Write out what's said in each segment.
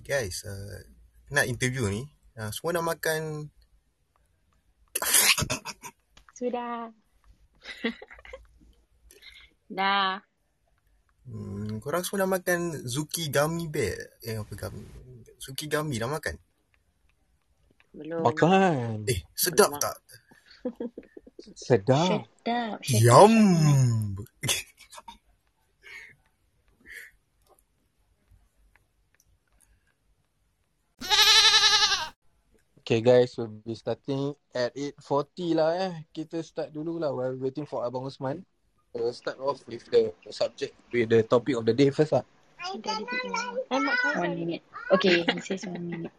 Eh guys, uh, nak interview ni. Uh, semua nak makan Sudah. Dah. Hmm, korang semua dah makan Zuki Gummy Bear? Eh, apa gummy? Zuki Gummy dah makan? Belum. Makan. Eh, sedap Belum. tak? Sedap. Sedap. Sedap. Yum! Okay guys, we'll be starting at 8.40 lah eh. Kita start dulu lah while waiting for Abang Osman. We'll start off with the subject, with the topic of the day first lah. One minute. Okay, he says one minute.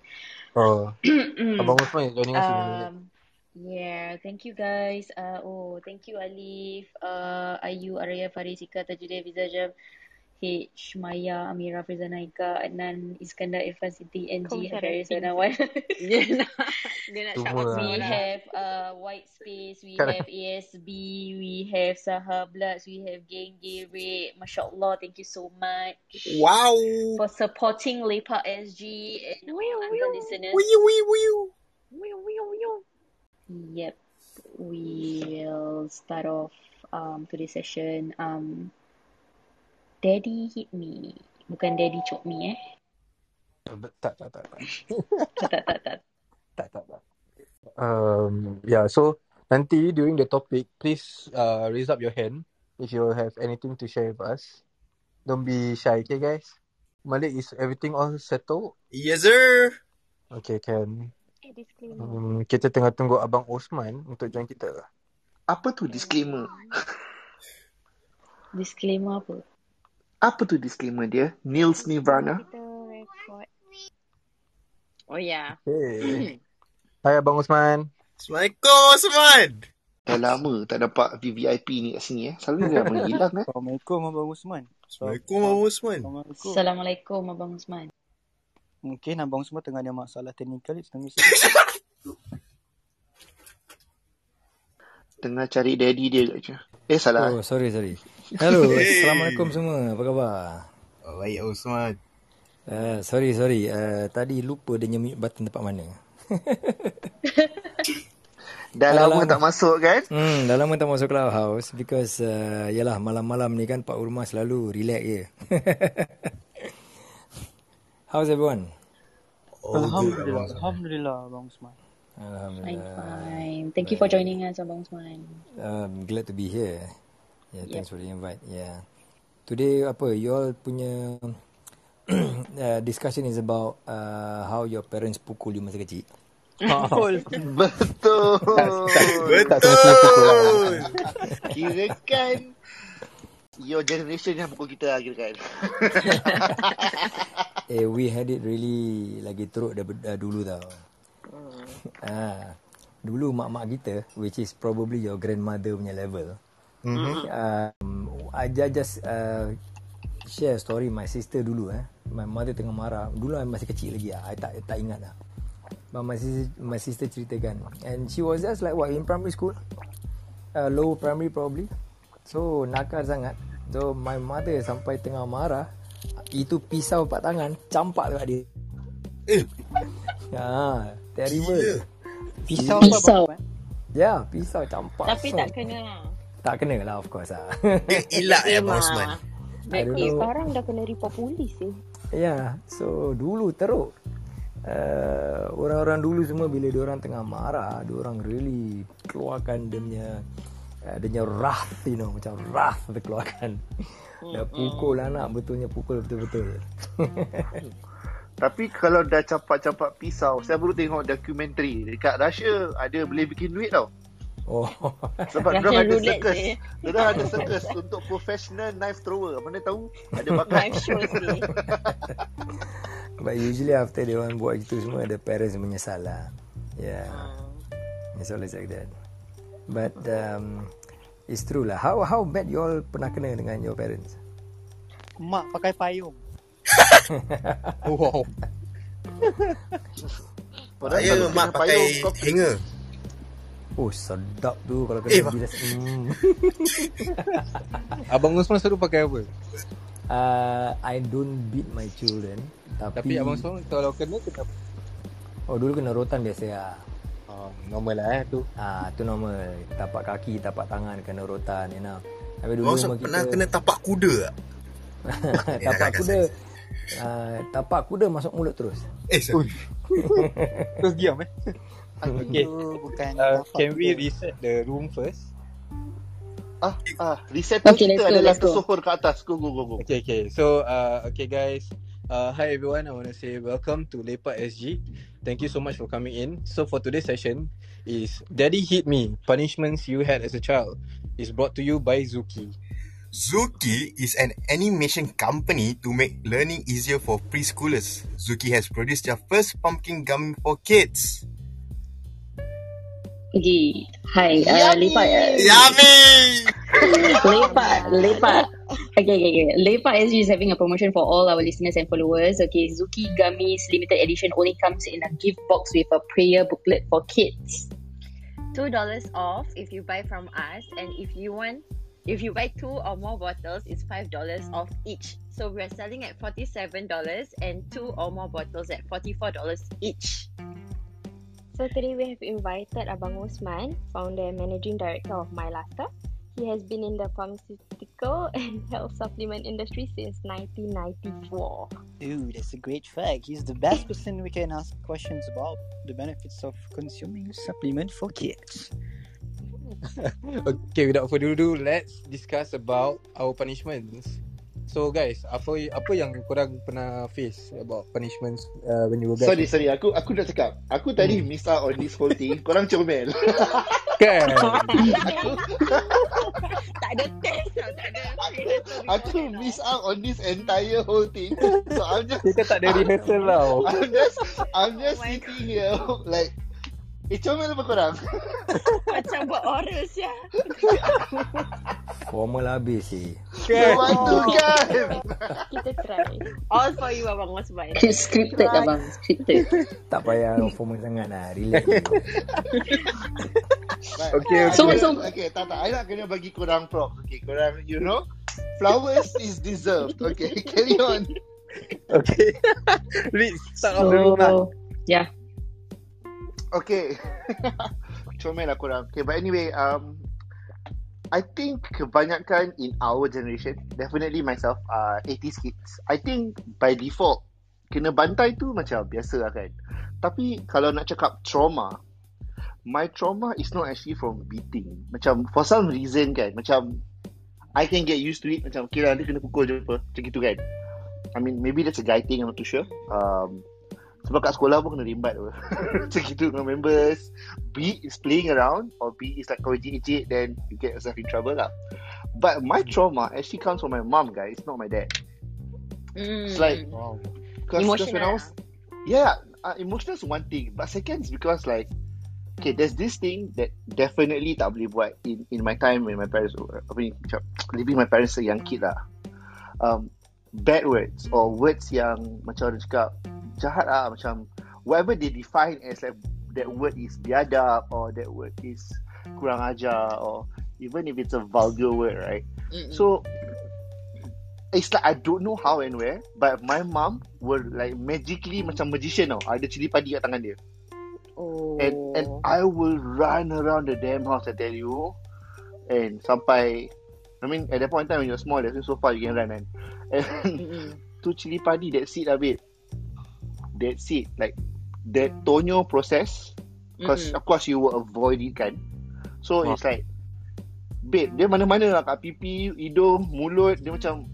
Oh, Abang Osman is joining us in a minute. um, yeah, thank you guys. Uh, oh, thank you Alif, uh, Ayu, Arya, Faris, Ika, Tajuddin, Fizajam, H, Maya, Amira, Frizana, Ika, Adnan, Iskandar, Irfan, Siti, NG, Hafiz, share Wanawan. Dia nak dia nak shout lah. We semua lah. have uh, White Space, we have ASB, we have Sahablats, we have Geng Gere. Masya Allah, thank you so much Wow! for supporting Lepak SG and all wiu. listeners. Wiu, wiu, wiu. Wiu, wiu, wiu. Yep, we'll start off um, today's session. Um, Daddy hit me. Bukan Daddy choke me eh. Tak, tak, tak, tak. Tak, tak, tak, tak. Tak, tak, tak. Um, yeah, so nanti during the topic, please uh, raise up your hand if you have anything to share with us. Don't be shy, okay guys? Malik, is everything all settled? Yes, sir! Okay, can. Eh. Um, kita tengah tunggu Abang Osman untuk join kita. Apa tu disclaimer? Disclaimer apa? Apa tu disclaimer dia? Nils Nirvana. Kita record. Oh ya. Okay. Hai Abang Osman. Assalamualaikum, Osman! Dah lama tak dapat VVIP ni kat sini eh. Selalu dia menghilang eh. Assalamualaikum Abang Usman. Assalamualaikum, Abang Osman. Assalamualaikum. Assalamualaikum Abang Usman. Mungkin Abang Usman tengah ada masalah teknikal tengah Tengah cari daddy dia je. Eh salah. Oh, sorry, sorry. Hello, Hey. Assalamualaikum semua. Apa khabar? Oh, baik, Osman. Uh, sorry, sorry. Uh, tadi lupa dia mute button tempat mana. Dah lama lama. tak masuk kan? Hmm, dah lama tak masuk clubhouse because uh, yalah malam-malam ni kan Pak Urma selalu relax je. How's everyone? Oh, Alhamdulillah. Abang. Alhamdulillah Abang Usman. I'm Alhamdulillah. fine. Thank you for joining us Abang Usman. Um, glad to be here. Yeah, Yep. thanks for the invite. Yeah. Today apa you all punya uh, discussion is about uh, how your parents pukul you masa kecil. Betul. Betul. Betul! Kirakan your generation yang pukul kita lah kirakan. Eh, we had it really lagi teruk daripada dulu tau. Ah, dulu mak-mak kita, which is probably your grandmother punya level. Mhm. Um, I ju- just uh, share a story my sister dulu eh. My mother tengah marah. Dulu I masih kecil lagi lah. I tak tak ingat lah. But my sister, my sister ceritakan. And she was just like what in primary school. Uh, low primary probably. So nakal sangat. So my mother sampai tengah marah. Itu pisau empat tangan campak dekat dia. Eh, Ha, terrible. gila. Pisau apa Pisau. Ya, pisau campak. Tapi So, tak kena lah. Tak kena lah of course lah. Eh, elak ya, Abang Osman. I don't know. sekarang dah kena report polis eh. Ya, so dulu teruk. Uh, orang-orang dulu semua bila dia orang tengah marah, dia orang really keluarkan dia punya uh, dia punya wrath, you know, macam wrath dia keluarkan. Dia pukul anak betulnya pukul betul-betul. Tapi kalau dah campak-campak pisau, saya baru tengok dokumentari dekat Russia ada boleh bikin duit tau. Oh. Sebab dia ada circus. Dia ada circus untuk professional knife thrower. Mana tahu ada bakat. Live show sih. But usually after dia orang buat gitu semua the parents menyesal lah. Yeah. It's always like that. But um, it's true lah. How how bad you all pernah kena dengan your parents? Mak pakai payung. Wow. Padahal Saya mak kena pakai payung, kau hanger. Oh sedap tu kalau Eh, kena bilas. Mm. Abang Usman selalu pakai apa? Uh, I don't beat my children. Tapi, Tapi Abang Song kalau kena kena Oh dulu kena rotan biasa lah. oh, normal lah eh tu. Ah, tu normal. Tapak kaki, tapak tangan kena rotan, you know. Tapi dulu Abang memang Sok kita pernah kena tapak kuda tak? tapak Eh, kuda. Uh, tapak kuda masuk mulut terus. Eh. Terus diam eh. Okay. Bukan Uh, can we reset the room first? Ah, ah, reset Okay, kita go, adalah tersohor ke atas. Go, go, go, go. Okay, okay. So, uh, okay, guys. Uh, hi everyone. I want to say welcome to Lepak SG. Thank you so much for coming in. So for today's session is Daddy Hit Me: Punishments You Had as a Child. Is brought to you by Zuki. Zuki is an animation company to make learning easier for preschoolers. Zuki has produced their first pumpkin gummy for kids. Okay. Hi. Uh, Lepak. Uh, Yummy! Lepak. Lepak. Okay, okay, okay. Lepak SG is having a promotion for all our listeners and followers. Okay, Zuki Gummies limited edition only comes in a gift box with a prayer booklet for kids. Two dollars off if you buy from us, and if you want, if you buy two or more bottles, it's five dollars off each. So we're selling at forty-seven dollars, and two or more bottles at forty-four dollars each. So today we have invited Abang Osman, founder and managing director of Mylasta. He has been in the pharmaceutical and health supplement industry since 1994. Dude, that's a great fact. He's the best person we can ask questions about the benefits of consuming supplement for kids. Okay, without further ado, let's discuss about our punishments. So guys, apa apa yang korang pernah face about punishments uh, when you were back? Sorry, sorry. Aku aku dah cakap. Aku tadi miss out on this whole thing. Korang comel. Kan? tak ada test tau, tak ada. Aku miss out on this entire whole thing. So I'm just Kita tak ada rehearsal tau. I'm just I'm just Oh sitting here like Eh comel apa korang? Macam buat oral sia. Formal habis sih. Sebab tu kan Kita try. All for you Abang Osman. Scripted abang. Scripted. Tak payah formal sangat lah. Relax. Right. Okay, I So- so- okay, tak tak. I nak kena bagi korang props. Okay, korang, you know, flowers is deserved. Okay, carry on. Okay. Read start off the room lah. So, yeah. Okay. Comel lah korang. Okay, but anyway, um, I think kebanyakan in our generation, definitely myself, uh, 80s kids, I think by default, kena bantai tu macam biasa lah kan. Tapi kalau nak cakap trauma, my trauma is not actually from beating. Macam for some reason kan, macam I can get used to it. Macam okay lah, dia kena pukul je apa. Macam gitu kan. I mean, maybe that's a guy thing, I'm not too sure. Um, sebab kat sekolah pun kena rimbat apa. Macam gitu dengan members. Be it is playing around or it is like kau ejek-ejek then you get yourself in trouble lah. But my trauma actually comes from my mom guys, not my dad. Mm. It's like Wow. Because Emotional when I was yeah, uh, emotional is one thing, but second is because like okay, there's this thing that definitely tak boleh buat in in my time when my parents were ni macam leaving my parents a young kid lah. Um, bad words or words yang macam orang cakap jahat lah macam whatever they define as like that word is biadab or that word is kurang ajar or even if it's a vulgar word right Mm-mm. So it's like I don't know how and where, but my mom will like magically macam magician tau. Ada cili padi kat tangan dia. oh. And and I will run around the damn house I tell you. And sampai I mean at that point in time when you're small, there's so far you can run kan. And Mm-mm. tu cili padi that's it lah babe. That's it. Like that tonyo process because Mm-mm. of course you will avoid it kan. So Wow. it's like Babe, dia mana-mana lah kat pipi, hidung, mulut, dia macam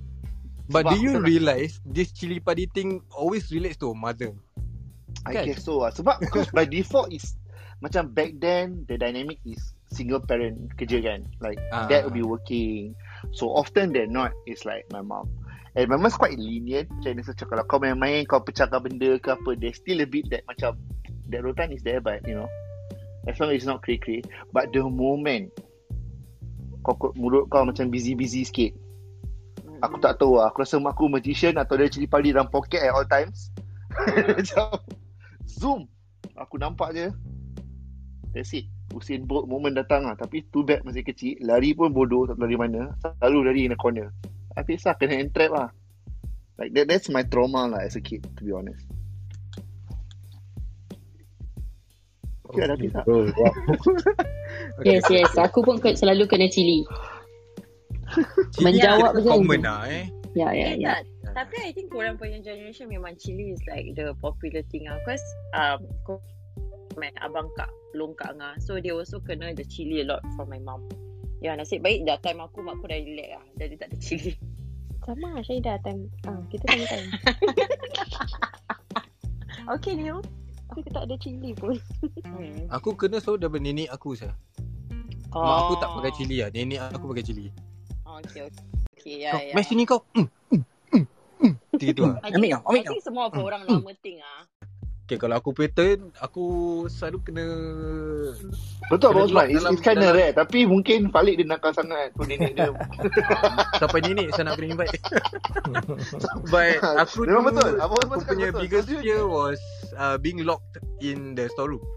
But do you nak- realise this chili padi thing always relates to a mother? I Kan? guess so lah. Sebab because by default is macam back then the dynamic is single parent kerja kan. Like Ah. dad will be working. So often than not it's like my mom. And my mom's quite lenient. Macam dia macam kalau kau main-main kau pecahkan benda ke apa there's still a bit that macam that rotan is there but you know as long as it's not cray-cray. But the moment kau mulut kau macam busy-busy sikit Aku tak tahu lah. Aku rasa mak aku magician atau dia cili padi dalam poket at all times. Macam zoom. Aku nampak je. That's it. Usain Bolt moment datang lah. Tapi too bad masih kecil. Lari pun bodoh tak tahu lari mana. Selalu lari in the corner. Habis lah kena entrap lah. Like that, that's my trauma lah as a kid, to be honest. Okay, dah habis tak? Bro, wow. Yes, yes. Aku pun selalu kena cili. Menjawab Cili je. common lah eh. Ya, ya, Eh, ya. Tapi I think korang punya generation memang chili is like the popular thing ah. Cause um, my abang kak, long kak ngah. So they also kena the chili a lot from my mom. Ya, nasib baik dah time aku, mak aku dah relax lah. Jadi tak ada chili. Sama Syahidah time. Ah, kita sama time. Okay, Neil. Aku tak ada cili pun. Hmm. Aku kena selalu daripada nenek aku sah. Mak aku tak pakai cili lah. Nenek aku pakai cili. Oh, okay, okay. Okay, ya, Kau, ya. mai sini kau. Mm, mm, mm, mm. Gitu lah. Ambil kau, ambil I think semua apa orang lama think ah. Okay, kalau aku pattern, aku selalu kena... Betul Kena Abang Osman. It's, it's kind of rare. Tapi mungkin Falik dia nakal sangat. Tu nenek dia. Sampai nenek saya nak kena invite. But aku Memang dulu, betul. Abang Osman aku punya betul. biggest fear was uh, being locked in the storeroom.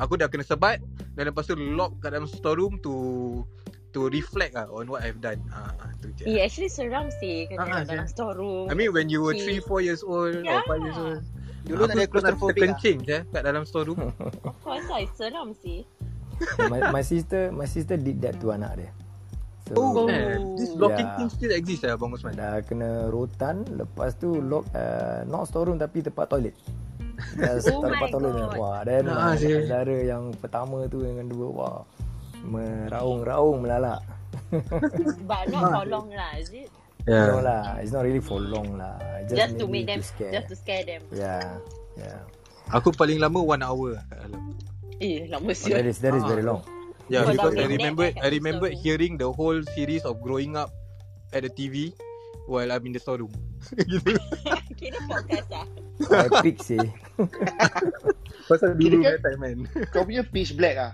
Aku dah kena sebat dan lepas tu lock kat dalam storeroom to to reflect lah on what I've done. Ah, tu je. Eh, actually seram sih kena Ah, ah, dalam storeroom. I mean when you were Okay. 3 4 years old or 5 years old. Dulu aku tak ada pernah claustrophobic terkencing je kat dalam storeroom. Of course lah, seram sih. my, my sister my sister did that to anak dia. So Oh, man. This locking Yeah. thing still exist lah Abang Osman. dah kena rotan lepas tu lock uh, not storeroom tapi tempat toilet. Just Oh tempat toilet ni. God. Wah, dan Ah, uh, serious. saudara yang pertama tu dengan dua wah meraung-raung melalak. But not for long lah, is it? No lah, it's not really for long lah. Just, Just to make them, scare. just to scare them. Yeah, yeah. Aku paling lama 1 hour. Eh, lama Oh, that is that is Ah. very long. Yeah, Kalau because I remember I remember hearing the whole series of growing up at the TV while I'm in the storeroom. gitu. Kira podcast lah. Epic sih. Pasal dulu kan- time man. Kau punya pitch black ah.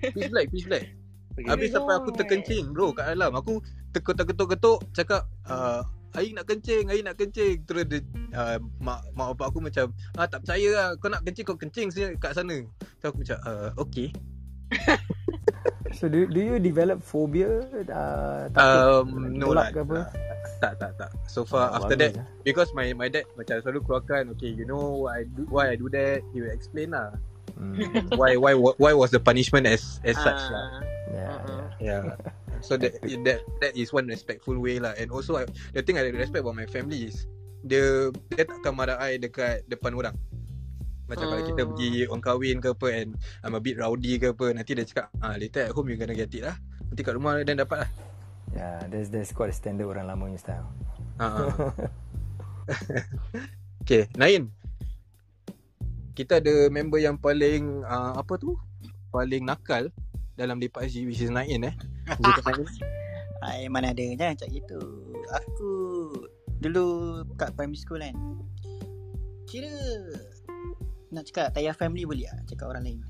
Pitch black, pitch black. Okay. Habis sampai aku terkencing bro kat dalam. Aku terketuk-ketuk cakap uh, Air nak kencing, air nak kencing. Terus dia, uh, mak, mak bapak aku macam ah, Tak percaya lah, kau nak kencing, kau kencing sini kat sana. So aku macam, uh, okay So do, do you develop phobia? Uh, takut um, No lah. ke apa? Tak, tak, tak. So far Oh, after that Because my my dad macam selalu keluarkan Okay, you know why I do, why I do that? He will explain lah. Hmm. Why why why was the punishment as as such lah. Ah, Yeah, yeah. Yeah. So that that that is one respectful way lah. And also I, the thing I respect about my family is dia dia takkan marah I dekat depan orang. Macam kalau kita pergi orang kahwin ke apa and I'm a bit rowdy ke apa nanti dia cakap ah later at home you gonna get it lah. Nanti kat rumah dan dapat lah. Yeah, that's that's quite standard orang lama punya style. Ha. ha. okay, Nain. Kita ada member yang paling uh, apa tu? Paling nakal dalam Lepak SG which is Nain eh. Ai mana ada jangan cakap gitu. Aku dulu kat primary school kan. Kira nak cakap tak payah family boleh ah cakap orang lain.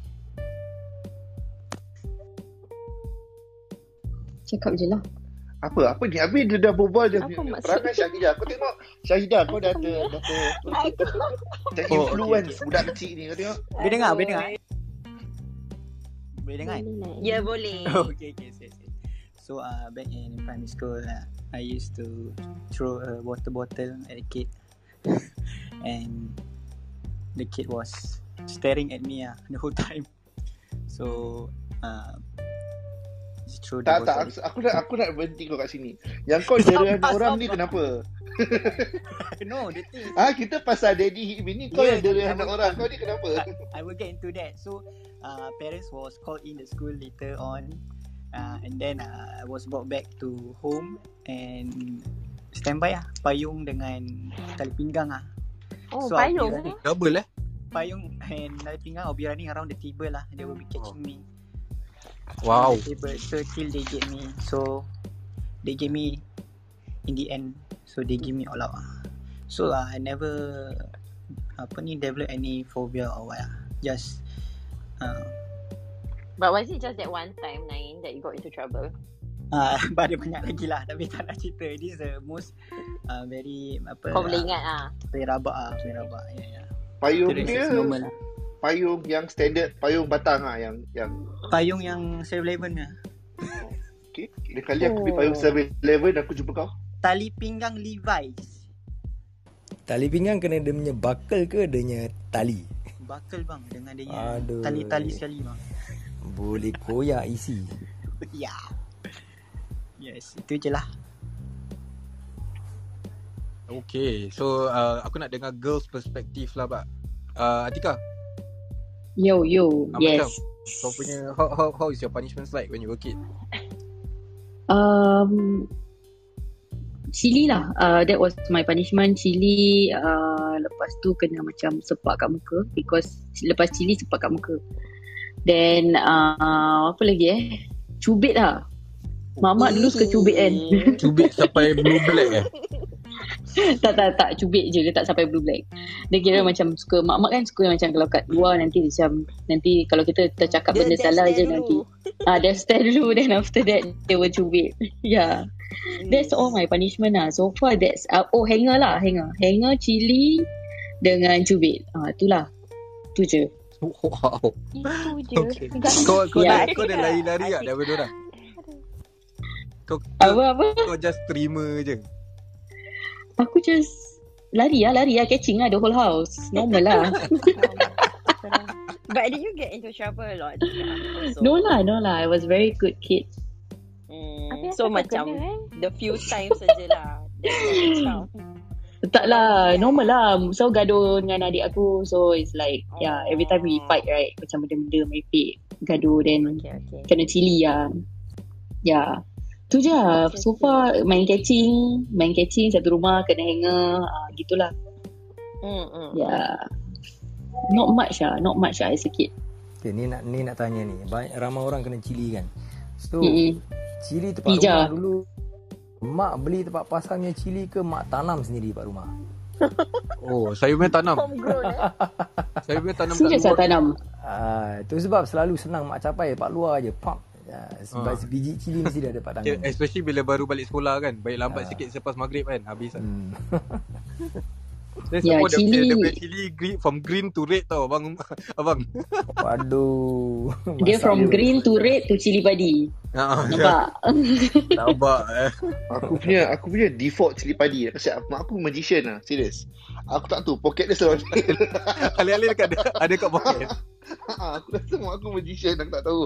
Cakap je lah. Apa? Apa ni? Habis dia dah berbual dia Apa punya maksud? perangai Syahidah. Aku tengok Syahidah kau dah ada dah ada dah Oh, influence budak kecil ni kau tengok. Boleh dengar, boleh dengar. Boleh dengar? Boleh. Ya boleh. okay, okay, say, say. So uh, back in primary school, uh, I used to throw a water bottle at a kid, and the kid was staring at me uh, the whole time. So uh, throw the Tak tak aku, aku nak aku nak berhenti kau kat sini. Yang kau dera anak orang ni kenapa? no, the thing. Ah kita pasal daddy hit me ni kau Yeah, yang I will- orang. Kau ni kenapa? I will get into that. So, uh, parents was called in the school later on, uh, and then uh, I was brought back to home and standby ah payung dengan tali pinggang ah. Oh, So, payung? Double eh. Payung and tali pinggang I'll be running around the table lah. They will be catching me. Wow. The table. So till they get me. So they get me in the end. So they give me all out. So uh, I never apa ni develop any phobia or what. ah. Just uh, But was it just that one time, Nain, that you got into trouble? Ah, uh, ada banyak lagi lah tapi tak nak cerita. This is the most uh, very apa? Kau boleh ingat ah. Very rabak ah, very rabak. Ya yeah, ya. Yeah. Payung dia normal lah. Payung yang standard payung batang ah yang yang Payung yang 7-Eleven lah. okay. Kira kali aku pergi payung 7-Eleven aku jumpa kau. Tali pinggang Levi's. Tali pinggang kena dia punya buckle ke dia punya tali? Bakal bang dengan dia punya Aduh. tali-tali sekali bang. Boleh koyak isi. ya. Yes, itu je lah. Okay, so uh, aku nak dengar girls perspektif lah, Pak. Uh, Atika, Yo, yo. Ah, Yes. macam kau punya, how, how, how is your punishments like when you were kid? Um, chili lah. Uh, that was my punishment. Chili. Uh, lepas tu kena macam sepak kat muka. Because lepas chili sepak kat muka. Then uh, apa lagi eh? Cubit lah. Mamak dulu suka cubit kan. Cubit sampai blue black eh? tak tak tak cubit je dia tak sampai blue black. Dia kira macam suka mak-mak kan suka macam kalau kat luar nanti macam nanti kalau kita tercakap Dia benda dab salah je dulu. nanti. Ah dia stare dulu then after that they will cubit. yeah. That's all my punishment lah. So far that's uh, oh hanger lah hanger. Hanger cili dengan cubit. Ah itulah. Tu je. Wow. Itu je. Okay. Kau, kau, dah, kau dah lari-lari tak daripada orang? Kau, Apa apa? kau just terima je. Aku just lari lah lari lah catching lah the whole house. Normal lah. But did you get into trouble a lot? Also? no lah no lah. I was very good kid. Hmm, so macam kena, eh. the few times saja lah. That's how it count. Tak lah, normal lah. So gaduh dengan adik aku. So it's like, yeah, every time we Oh. fight, right? Macam benda-benda merepek. Gaduh then Okay, okay. kena cili lah. Yeah. Tu je lah. So far main catching. Main catching satu rumah kena hanger. Uh, gitulah. Hmm, hmm. Yeah. Not much lah. Not much lah as a kid. Okay, ni nak ni nak tanya ni. Banyak ramai orang kena cili kan. So, Mm-mm. cili tempat Hijau. rumah dulu mak beli tempat pasangnya cili ke mak tanam sendiri dekat rumah? Oh, saya punya tanam. Eh? Saya punya tanam Serius lah luar. tanam. Ah, itu sebab selalu senang mak capai dekat luar je. Pump. Ya, sebab Ah. sebiji cili mesti dah ada dekat Yeah, tangan. especially bila baru balik sekolah kan. Baik lambat Ah. sikit selepas maghrib kan. Habis lah. Hmm. Then Ya, yeah, dia, cili- dia punya cili green, from green to red tau abang. abang. Waduh. Dia from green to red to cili padi. Ha, Nampak? Nampak eh. Aku punya aku punya default cili padi. Kasi mak aku magician lah, serius. Aku tak tahu poket dia selalu ada. Alih-alih dekat ada, ada kat poket. Ha, aku rasa mak aku magician aku tak tahu.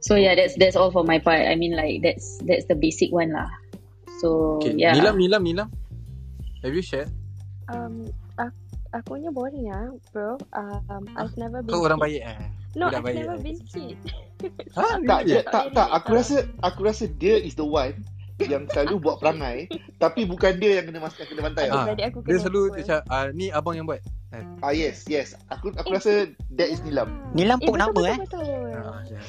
So yeah, that's that's all for my part. I mean like that's that's the basic one lah. So Okay. yeah. Nilam, Nilam, Nilam. Have you shared? Um, aku, akunya boring ah, bro. Um, I've never been. Kau orang baik eh? No, I've baik, never eh? been hit. Ha? Tak, dia, tak, tak. Aku Ah. rasa aku rasa dia is the one yang selalu buat perangai tapi bukan dia yang kena masuk kena bantai. Ah, Adik-beradik aku Dia selalu macam, ah, ni abang yang buat. Ah yes, yes. Aku aku rasa that is Nilam. Ni Eh, lampuk betul, nama betul, eh. betul. Ah, ya.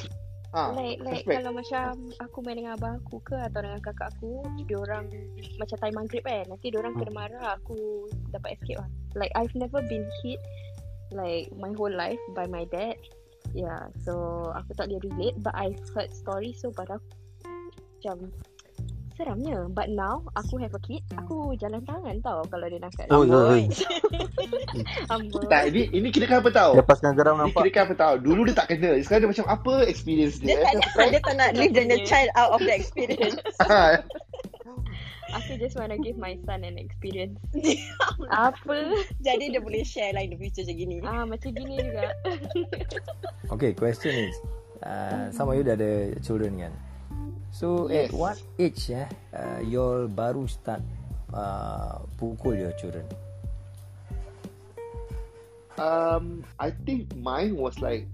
Ah, Like, like respect. kalau macam aku main dengan abang aku ke atau dengan kakak aku, dia orang macam time maghrib kan, nanti dia orang kena marah, aku dapat escape lah. Like I've never been hit like my whole life by my dad. Yeah, so aku tak boleh relate but I've heard stories so pada aku macam seramnya. But now aku have a kid, aku jalan tangan tau kalau dia nak kat Oh, ya, amboi. Tak, ini ini kira kan apa tahu? Lepaskan geram Ini nampak. kira kan apa tahu? Dulu dia tak kena. Sekarang dia macam apa experience Dia dia? tak nak, dia tak nak leave the child out of the experience. Aku just wanna give my son an experience. Apa? Jadi dia boleh share lah in the future macam gini. Ah, macam gini juga. Okay, question is, uh, some of you dah ada children kan? So Yes. at what age eh, uh, you baru start uh, pukul your children? um, I think mine was like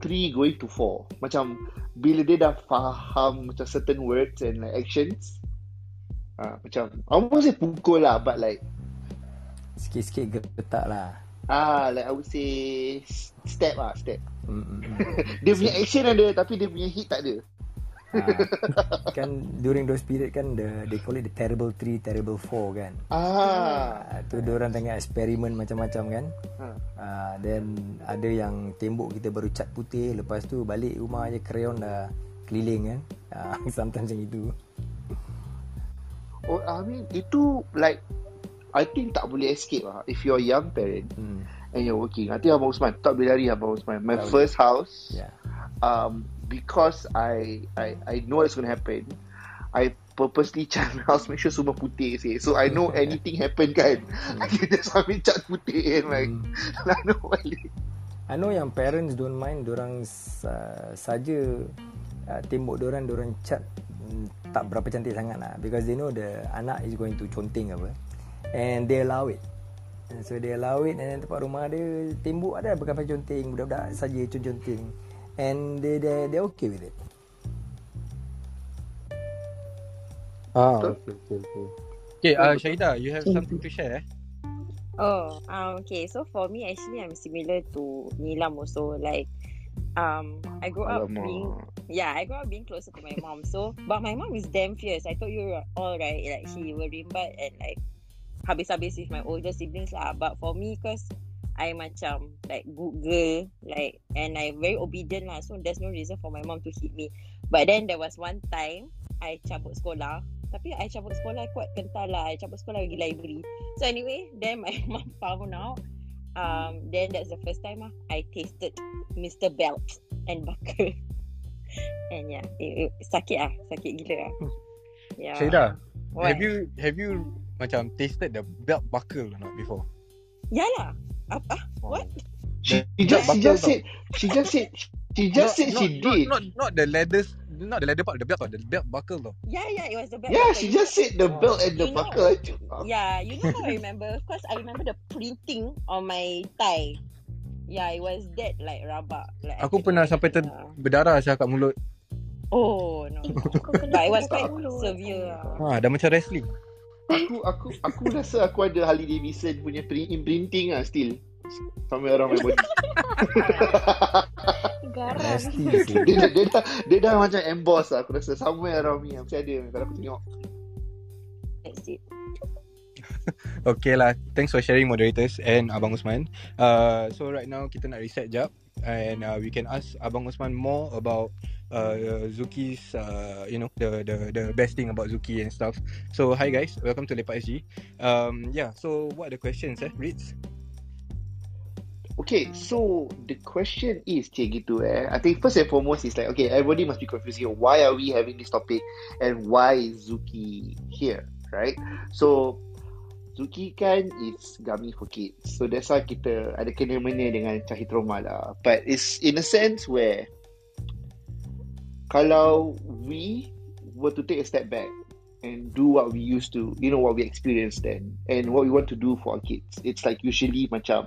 three going to four. Macam bila dia dah faham macam certain words and like actions. Ah, macam I won't say pukul lah, but like Sikit-sikit getak lah. ah, like I would say step ah, step. Mm, mm, mm. Dia punya action ada, tapi dia punya hit tak ada. Ah, kan during those period kan the they call it the terrible three, terrible four kan. Ah, Ah, tu dia orang tengah eksperimen macam-macam kan. Ah. Ah, then ada yang tembok kita baru cat putih, lepas tu balik rumah je crayon dah keliling kan. Ah, sometimes macam itu. oh, I mean itu like I think tak boleh escape lah. If you're young parent Hmm. and you're working. Nanti Abang Usman tak boleh lari Abang Usman. My Tak boleh. first house. Yeah. um, because I I I know it's gonna happen, I purposely cat my house make sure semua putih sih. So I know anything happen kan. I can just ambil cat putih and like Hmm. lalu balik. I know yang parents don't mind Diorang uh, saja uh, Tembok diorang Diorang cat mm, Tak berapa cantik sangat lah Because they know the Anak is going to conteng apa And they allow it And So they allow it And then tempat rumah dia Tembok ada bukan pakai conteng Budak-budak saja conteng And they they they okay with it Ah, okay, okay, okay. Okay, uh, Syahida, you have something to share? Oh, um, okay. So for me, actually, I'm similar to Nilam also. Like, um, I grew up being yeah, I grew up being closer to my mom. So, but my mom is damn fierce. I told you all right. Like she will rimbat and like habis-habis with my older siblings lah. But for me, cause I macam like good girl, like and I'm very obedient lah. So there's no reason for my mom to hit me. But then there was one time I cabut sekolah. Tapi I cabut sekolah kuat kental lah. I cabut sekolah pergi library. So anyway, then my mom found out. Um, then that's the first time ah, I tasted Mr. Belt and Buckle. and yeah, it, it, sakit ah, sakit gila ah. Yeah. What? have you have you macam tasted the belt buckle or not before? Yeah lah. Apa? What? She, she just she just said she just said she just said not, she not, did. Not, not the leather, not the leather part, the belt, the belt buckle though. Yeah, yeah, it was the belt. Yeah, buckle. she just know- said the belt and the You know- buckle. Yeah, you know how I remember? Because I remember the printing on my tie. Yeah, it was that like rabak. Like Aku I pernah sampai ter berdarah saya kat mulut. Oh no. Kau kena but it was quite severe. Ha, dah macam wrestling. Aku aku aku rasa aku ada Harley Davidson punya print, imprinting ah still somewhere around my body. Garang. Dia, dah, dia dah dia dah macam emboss lah. Aku rasa somewhere around me mesti ada kalau aku tengok. That's it. Okay lah, thanks for sharing moderators and Abang Usman. Uh, so right now kita nak reset jap and uh, we can ask Abang Osman more about uh, Zuki's, uh, you know, the the the best thing about Zuki and stuff. So hi guys, welcome to Lepak SG. Um, yeah, so what are the questions eh, Ritz? Okay, so the question is cik gitu eh. I think first and foremost is like okay, everybody must be confused here. Why are we having this topic and why is Zuki here, right? So Zuki kan is gummy for kids. So that's why kita ada kena mena dengan Cahit Roma lah. But it's in a sense where kalau we were to take a step back and do what we used to, you know, what we experienced then and what we want to do for our kids, it's like usually macam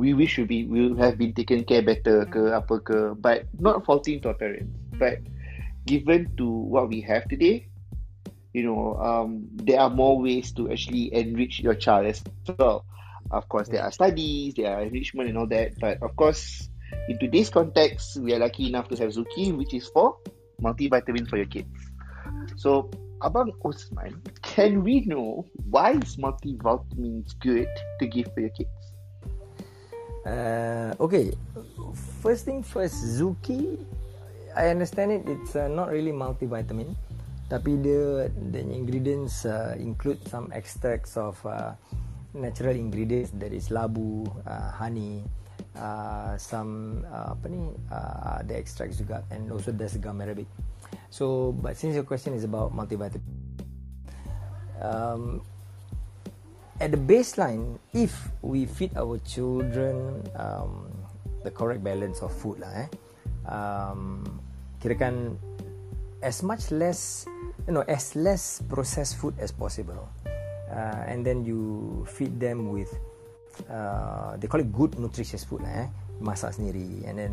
we wish we be we have been taken care better ke apa ke but not faulting to our parents but given to what we have today you know um there are more ways to actually enrich your child as well of course there are studies there are enrichment and all that but of course in today's context we are lucky enough to have Zuki which is for multivitamin for your kids so Abang Osman, can we know why is multivitamins good to give for your kids? Uh, okay, first thing first, Zuki, I understand it. It's uh, not really multivitamin, tapi dia the ingredients uh, include some extracts of uh, natural ingredients. That is labu, uh, honey, uh, some uh, apa ni, uh, the extracts juga, and also there's gum arabic. So, but since your question is about multivitamin, um, at the baseline, if we feed our children um, the correct balance of food lah, eh, um, kirakan as much less, you know, as less processed food as possible, uh, and then you feed them with, uh, they call it good nutritious food lah, eh, masak sendiri, and then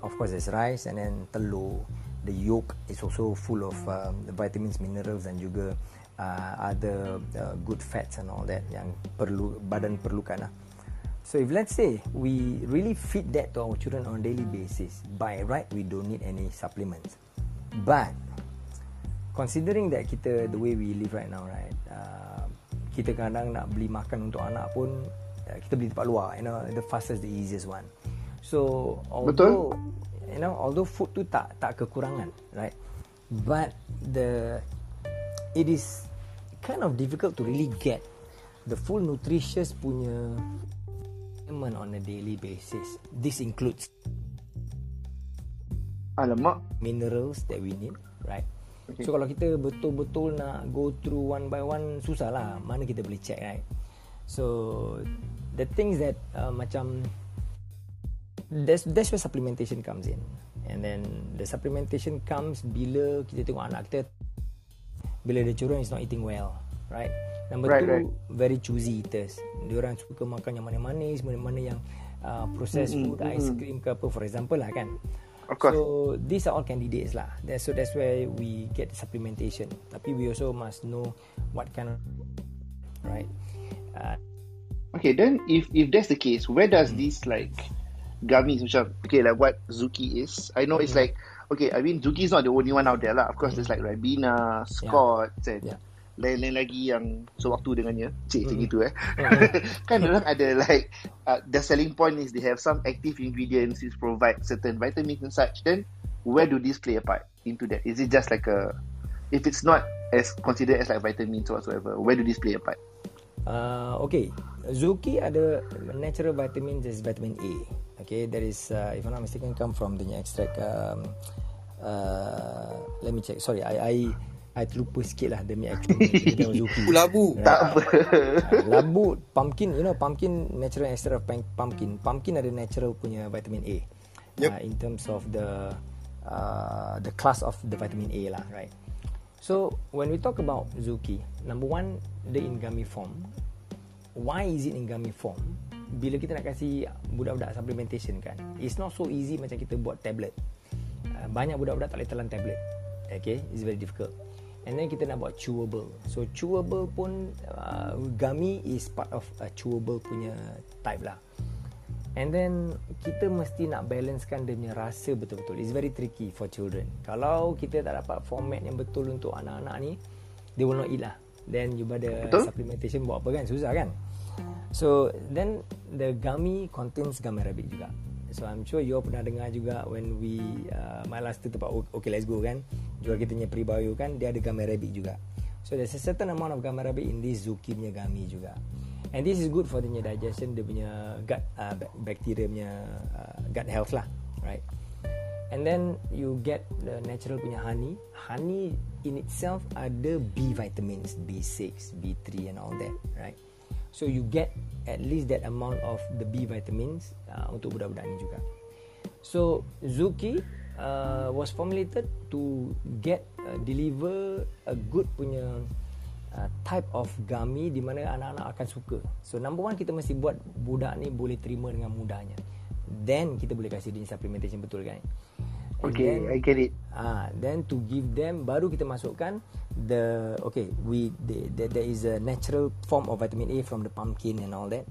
of course there's rice and then telur. The yolk is also full of um, vitamins, minerals dan juga uh, other uh, good fats and all that yang perlu badan perlukan lah. So if let's say we really feed that to our children on a daily basis, by right we don't need any supplements. But considering that kita the way we live right now, right, uh, kita kadang nak beli makan untuk anak pun uh, kita beli tempat luar, you know, the fastest, the easiest one. So although you know, although food tu tak tak kekurangan, right, but the it is kind of difficult to really get the full nutritious punya on a daily basis. This includes Alamak, minerals that we need, right? Okay. So kalau kita betul-betul nak go through one by one susah lah. Mana kita boleh check right? So the things that uh, macam that's that's where supplementation comes in. And then the supplementation comes bila kita tengok anak kita bila the children is not eating well, right? Number Right, two, right. very choosy eaters. Diorang suka makan yang manis-manis, mana-mana yang uh, processed food, ice mm-mm. cream ke apa for example lah kan. Of course. So these are all candidates lah. That's, so that's where we get the supplementation. Tapi we also must know what kind of right. Uh, Okay, then if if that's the case, where does this like gummies macam okay like what Zuki is? I know Hmm. it's like okay, I mean Zuki is not the only one out there lah. Of course, there's like Ribena, Scott, and Yeah. Lain-lain lagi yang sewaktu dengannya. Cik, macam Mm. gitu eh. Mm. kan orang ada like uh, the selling point is they have some active ingredients which provide certain vitamins and such. Then where do these play a part into that? Is it just like a if it's not as considered as like vitamins or whatsoever, where do these play a part? Uh, okay, Zuki ada natural vitamins is vitamin A. Okay, that is uh, if I'm not mistaken come from the extract. Um, uh, let me check. Sorry, I I I terlupa sikit lah demi actual ingredient Zuki. Labu. Tak apa. Uh, labu, pumpkin, you know pumpkin natural extract of pumpkin. Pumpkin ada natural punya vitamin A. Yep. Uh, in terms of the uh, the class of the vitamin A lah, right? So when we talk about Zuki, number one, the in gummy form. Why is it in gummy form? Bila kita nak kasih budak-budak supplementation kan, it's not so easy macam kita buat tablet. Uh, banyak budak-budak tak boleh telan tablet. Okay, it's very difficult. And then kita nak buat chewable. So chewable pun uh, gummy is part of a chewable punya type lah. And then kita mesti nak balancekan dia punya rasa betul-betul. It's very tricky for children. Kalau kita tak dapat format yang betul untuk anak-anak ni, they will not eat lah. Then you pada Betul. supplementation buat apa kan? Susah kan? So then the gummy contains gamma arabic juga. So I'm sure you all pernah dengar juga when we uh, my last tu tempat okay let's go kan. Jual kita punya prebio kan dia ada gamma arabic juga. So there's a certain amount of gamma arabic in this zuki punya gummy juga. And this is good for the digestion, dia punya gut uh, bac- bacteria punya uh, gut health lah, right? And then you get the natural punya honey. Honey in itself ada B vitamins, B6, B3 and all that, right? So you get at least that amount of the B vitamins uh, untuk budak-budak ni juga. So Zuki uh, was formulated to get uh, deliver a good punya uh, type of gummy di mana anak-anak akan suka. So number one kita mesti buat budak ni boleh terima dengan mudahnya. Then kita boleh kasih dia supplementation betul kan? And Okay, then- I get it. Ah, then to give them baru kita masukkan the okay we the, the, there is a natural form of vitamin A from the pumpkin and all that.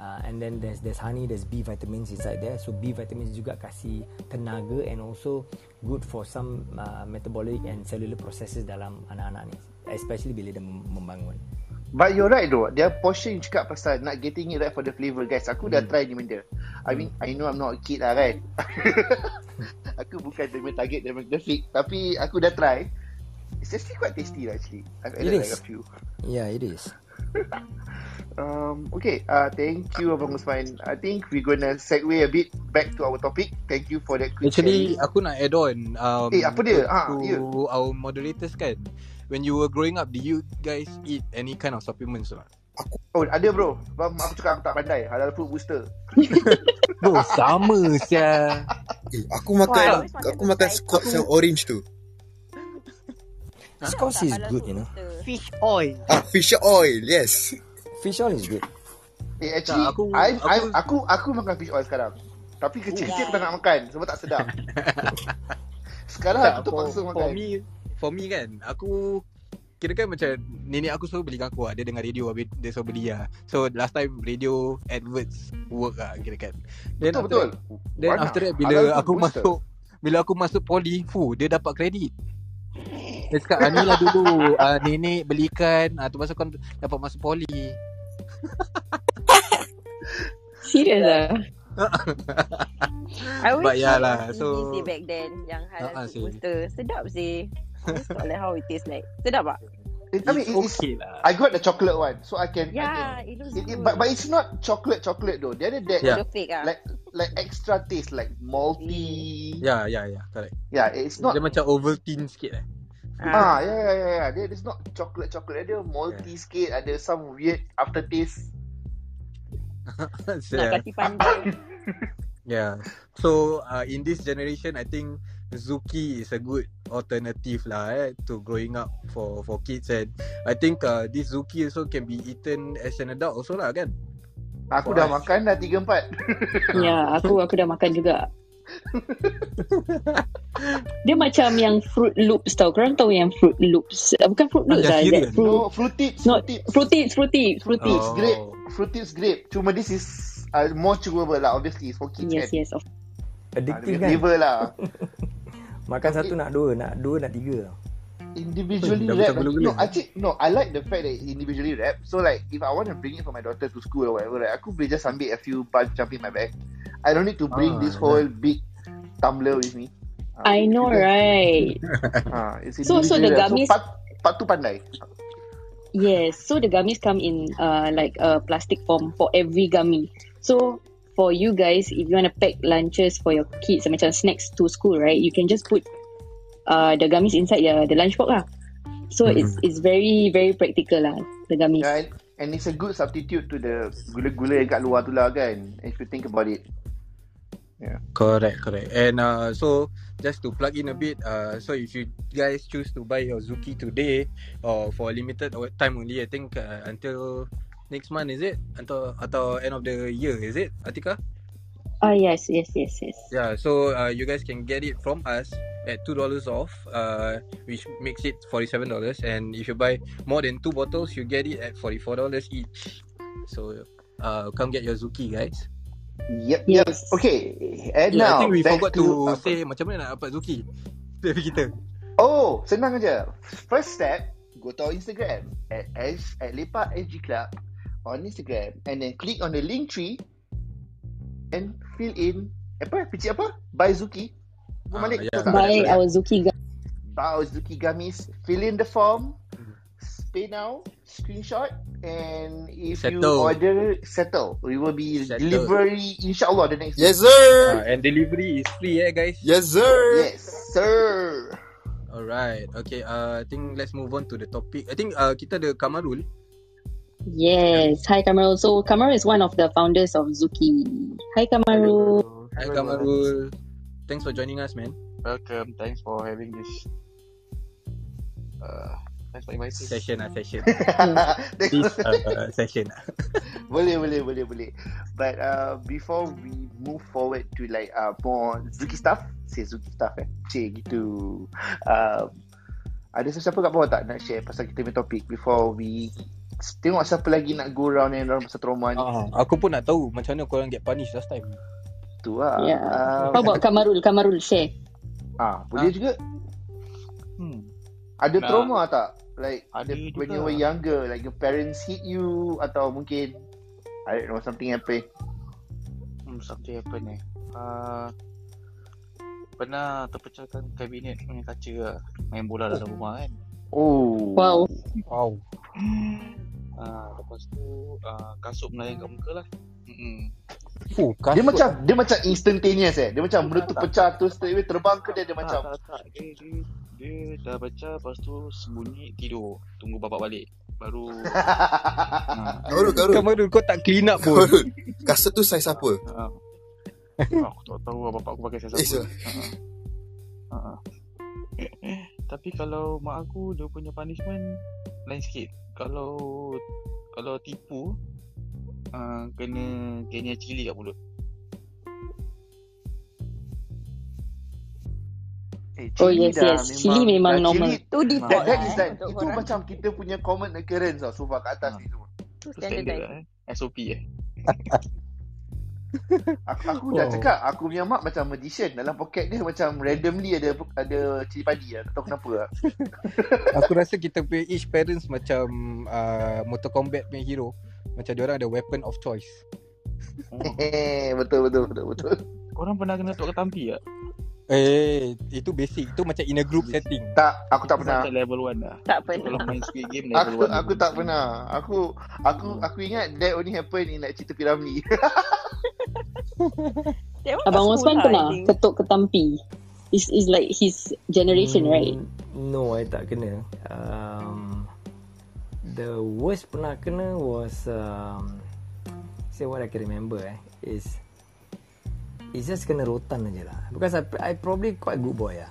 Uh, and then there's there's honey, there's B vitamins inside there. So B vitamins juga kasih tenaga and also good for some uh, metabolic and cellular processes dalam anak-anak ni, especially bila dia mem- membangun. But you're right though. Their portion cakap pasal nak getting it right for the flavour guys. Aku dah try ni benda. I mean, I know I'm not a kid lah kan. aku bukan demi target demographic. Tapi aku dah try. It's actually quite tasty lah actually. I've It added is. like a few. Yeah, it is. Um, okay, uh, thank you Abang Usman. I think we're gonna segue a bit back to our topic. Thank you for that quick Actually, sharing. aku nak add on um, Eh, apa dia? Ah, to ya. our moderators kan. When you were growing up, did you guys eat any kind of supplements or not? Oh, ada bro. Bang, aku cakap aku tak pandai. Halal food booster. Bro, sama sia. Eh, aku makan Wah, aku to makan Scott's yang orange tu. Scotch is good, you know. Fish oil. Ah, fish oil. Yes. Fish oil is good. Eh, actually, Tak, aku- I, I, aku- aku, aku makan fish oil sekarang. Tapi kecil-kecil aku tak nak makan sebab tak sedap. Sekarang aku Tak, for, terpaksa for makan. me, for me kan, aku kira kan macam nenek aku selalu belikan aku lah. Dia dengar radio habis dia selalu beli lah. So last time radio adverts work lah kira kan. Then Betul, after betul. that- Then Mana? after that bila food aku booster. masuk bila aku masuk poli, fu, dia dapat kredit. Dia cakap, ah, ni lah dulu uh, nenek belikan, uh, tu masa kau dapat masuk poli. Serious lah. I always But yeah lah, so- Easy back then yang halal Ah, ah, food sih. booster. Sedap sih. I always thought like how it tastes like. Sedap tak? It, I mean, It's it is, okay lah. I got the chocolate one, so I can. I Yeah, can it looks it, it, good. but but it's not chocolate chocolate though. Dia ada that Yeah. The fake ah. like like extra taste like malty. Ya, ya, ya, correct. Yeah, it's not. Dia macam Ovaltine sikit eh. Ah, yeah, yeah, yeah, yeah. There, there's not chocolate, chocolate. Ada multi sikit. Ada some weird aftertaste. Nak yeah. kasi pandai. yeah. So uh, in this generation, I think Zuki is a good alternative lah eh, to growing up for for kids and I think uh, this Zuki also can be eaten as an adult also lah kan. Aku For dah us. makan dah tiga empat. Ya, aku aku dah makan juga. Dia macam yang Fruit Loops tau. Korang tahu yang Fruit Loops? Uh, Bukan Fruit Loops lah. fruit, No, fruit tips, no, fruit tips. Fruit Tips, Fruit Tips, Fruit Tips. Oh. Grape, fruit tips grape. Cuma this is uh, more chewable lah. Obviously, it's for kids Yes, kan. yes. Of Addictive dia kan? flavor lah. Makan satu nak dua, nak dua nak tiga. Individually Dah wrap. macam gula-gula. No, actually, no. I like the fact that it's individually wrap. So like, if I want to bring it for my daughter to school or whatever, right, aku boleh just ambil a few bunch jumping my bag. I don't need to bring Ah, this whole big tumbler with me. Ah, I know, right? Ah, it's So- so the wrap. gummies- So, part, part tu pandai. Yes. So the gummies come in uh like a plastic form for every gummy. So for you guys, if you want to pack lunches for your kids, macam snacks to school, right? You can just put uh the gummies inside the the lunchbox lah. So Mhm. it's it's very very practical lah the gummies. Yeah, and, and it's a good substitute to the gula-gula yang kat luar tu lah kan. If you think about it. Correct, correct. And uh, so just to plug in a bit, uh, so if you guys choose to buy your Zuki today or for a limited time only, I think uh, until next month is it? Until atau end of the year is it? Atika? Ah yes, yes, yes, yes. Yeah, so uh, you guys can get it from us at two dollars off, uh, which makes it forty seven dollars. And if you buy more than two bottles, you get it at forty four dollars each. So uh, come get your Zuki, guys. Yep, yep. Yes. Okay. And Yeah, now, I think we forgot to, to apa? say macam mana nak dapat Zuki. Dari kita. Oh, senang aja. First step, go to our Instagram at S at Lepak SG Club on Instagram and then click on the link tree and fill in apa? Picit apa? Buy Zuki. Ah, Balik. yeah. Tak? Buy Betul, our Zuki our Zuki gummies. Fill in the form. Pay now, screenshot, and if you Settle. order, settle. We will be Settle. delivery, inshallah, the next Yes, week. sir. Uh, and delivery is free eh guys. Yes, sir. Yes, sir. Alright. Okay, uh, I think let's move on to the topic. I think uh, kita ada Kamarul. Yes. Hi Kamarul. So Kamarul is one of the founders of Zuki. Hi Kamarul. Hi Kamarul. Thanks for joining us, man. Welcome. Thanks for having this. Uh, thanks for inviting. Session ah, session. This uh, session. boleh, boleh, boleh, boleh. But uh, before we move forward to like uh, more Zuki stuff, say Zuki stuff eh. Cik gitu. Um, ada sesiapa kat bawah tak nak share pasal kita punya topik before we tengok siapa lagi nak go round and round pasal trauma ni. Ah, aku pun nak tahu macam mana korang get punished last time. Tu lah. Yeah. Um, How about Kamarul? Kamarul share. ah, boleh Ah. juga. Hmm. Ada Nak- trauma tak? Like Ada juga. when you were younger, like your parents hit you atau mungkin I don't know something happen. Hmm, something happen eh. Uh, pernah terpecahkan kabinet punya kaca lah. Main bola dalam rumah kan. Oh. Wow. Wow. Uh, lepas tu uh, kasut melayang kat muka lah. Mm-mm. Fuh, Dia kasut. macam dia macam instantaneous eh. Dia macam benda tu pecah tu straight away terbang ke dia dia Tak, macam tak, tak. Dia, dia, dia dah baca lepas tu sembunyi tidur. Tunggu bapak balik. Baru uh, Karul, Karul. Kamarul kau tak clean up pun. Kasut tu saiz apa? uh, aku tak tahu lah bapak aku pakai. Eh, so- Uh, uh. Tapi kalau mak aku dia punya punishment lain sikit. Kalau kalau tipu uh, kena kena cili kat mulut. eh, Oh, yes, yes. Cili memang dah normal. cili- Tu That, default that lah is eh, like untuk itu korang. macam kita punya common occurrence tau sofa kat atas Ah. ni semua. Tu Tu standard standard lah eh. SOP eh. Aku, aku dah Wow. cakap aku punya mak macam magician dalam poket dia macam randomly ada ada cili padi lah. Tak tahu kenapa lah. Aku rasa kita punya each parents macam uh, Mortal Kombat punya hero. Macam dia orang ada weapon of choice. Betul betul betul betul. Korang pernah kena tok ketampi tak? Eh, itu basic. Itu macam in a group setting. Tak, aku tak pernah. Macam level 1 lah. Tak Kalau pernah. main Squid Game level Aku 1 aku tak pernah. Aku aku aku ingat that only happen in like cerita Piramli. One kat Abang Osman lah, pernah ketuk ketampi. Is is like his generation, Hmm, right? no, I tak kena. Um, the worst pernah kena was um, say what I can remember eh is it's just kena rotan aja lah. Because I I probably quite good boy lah.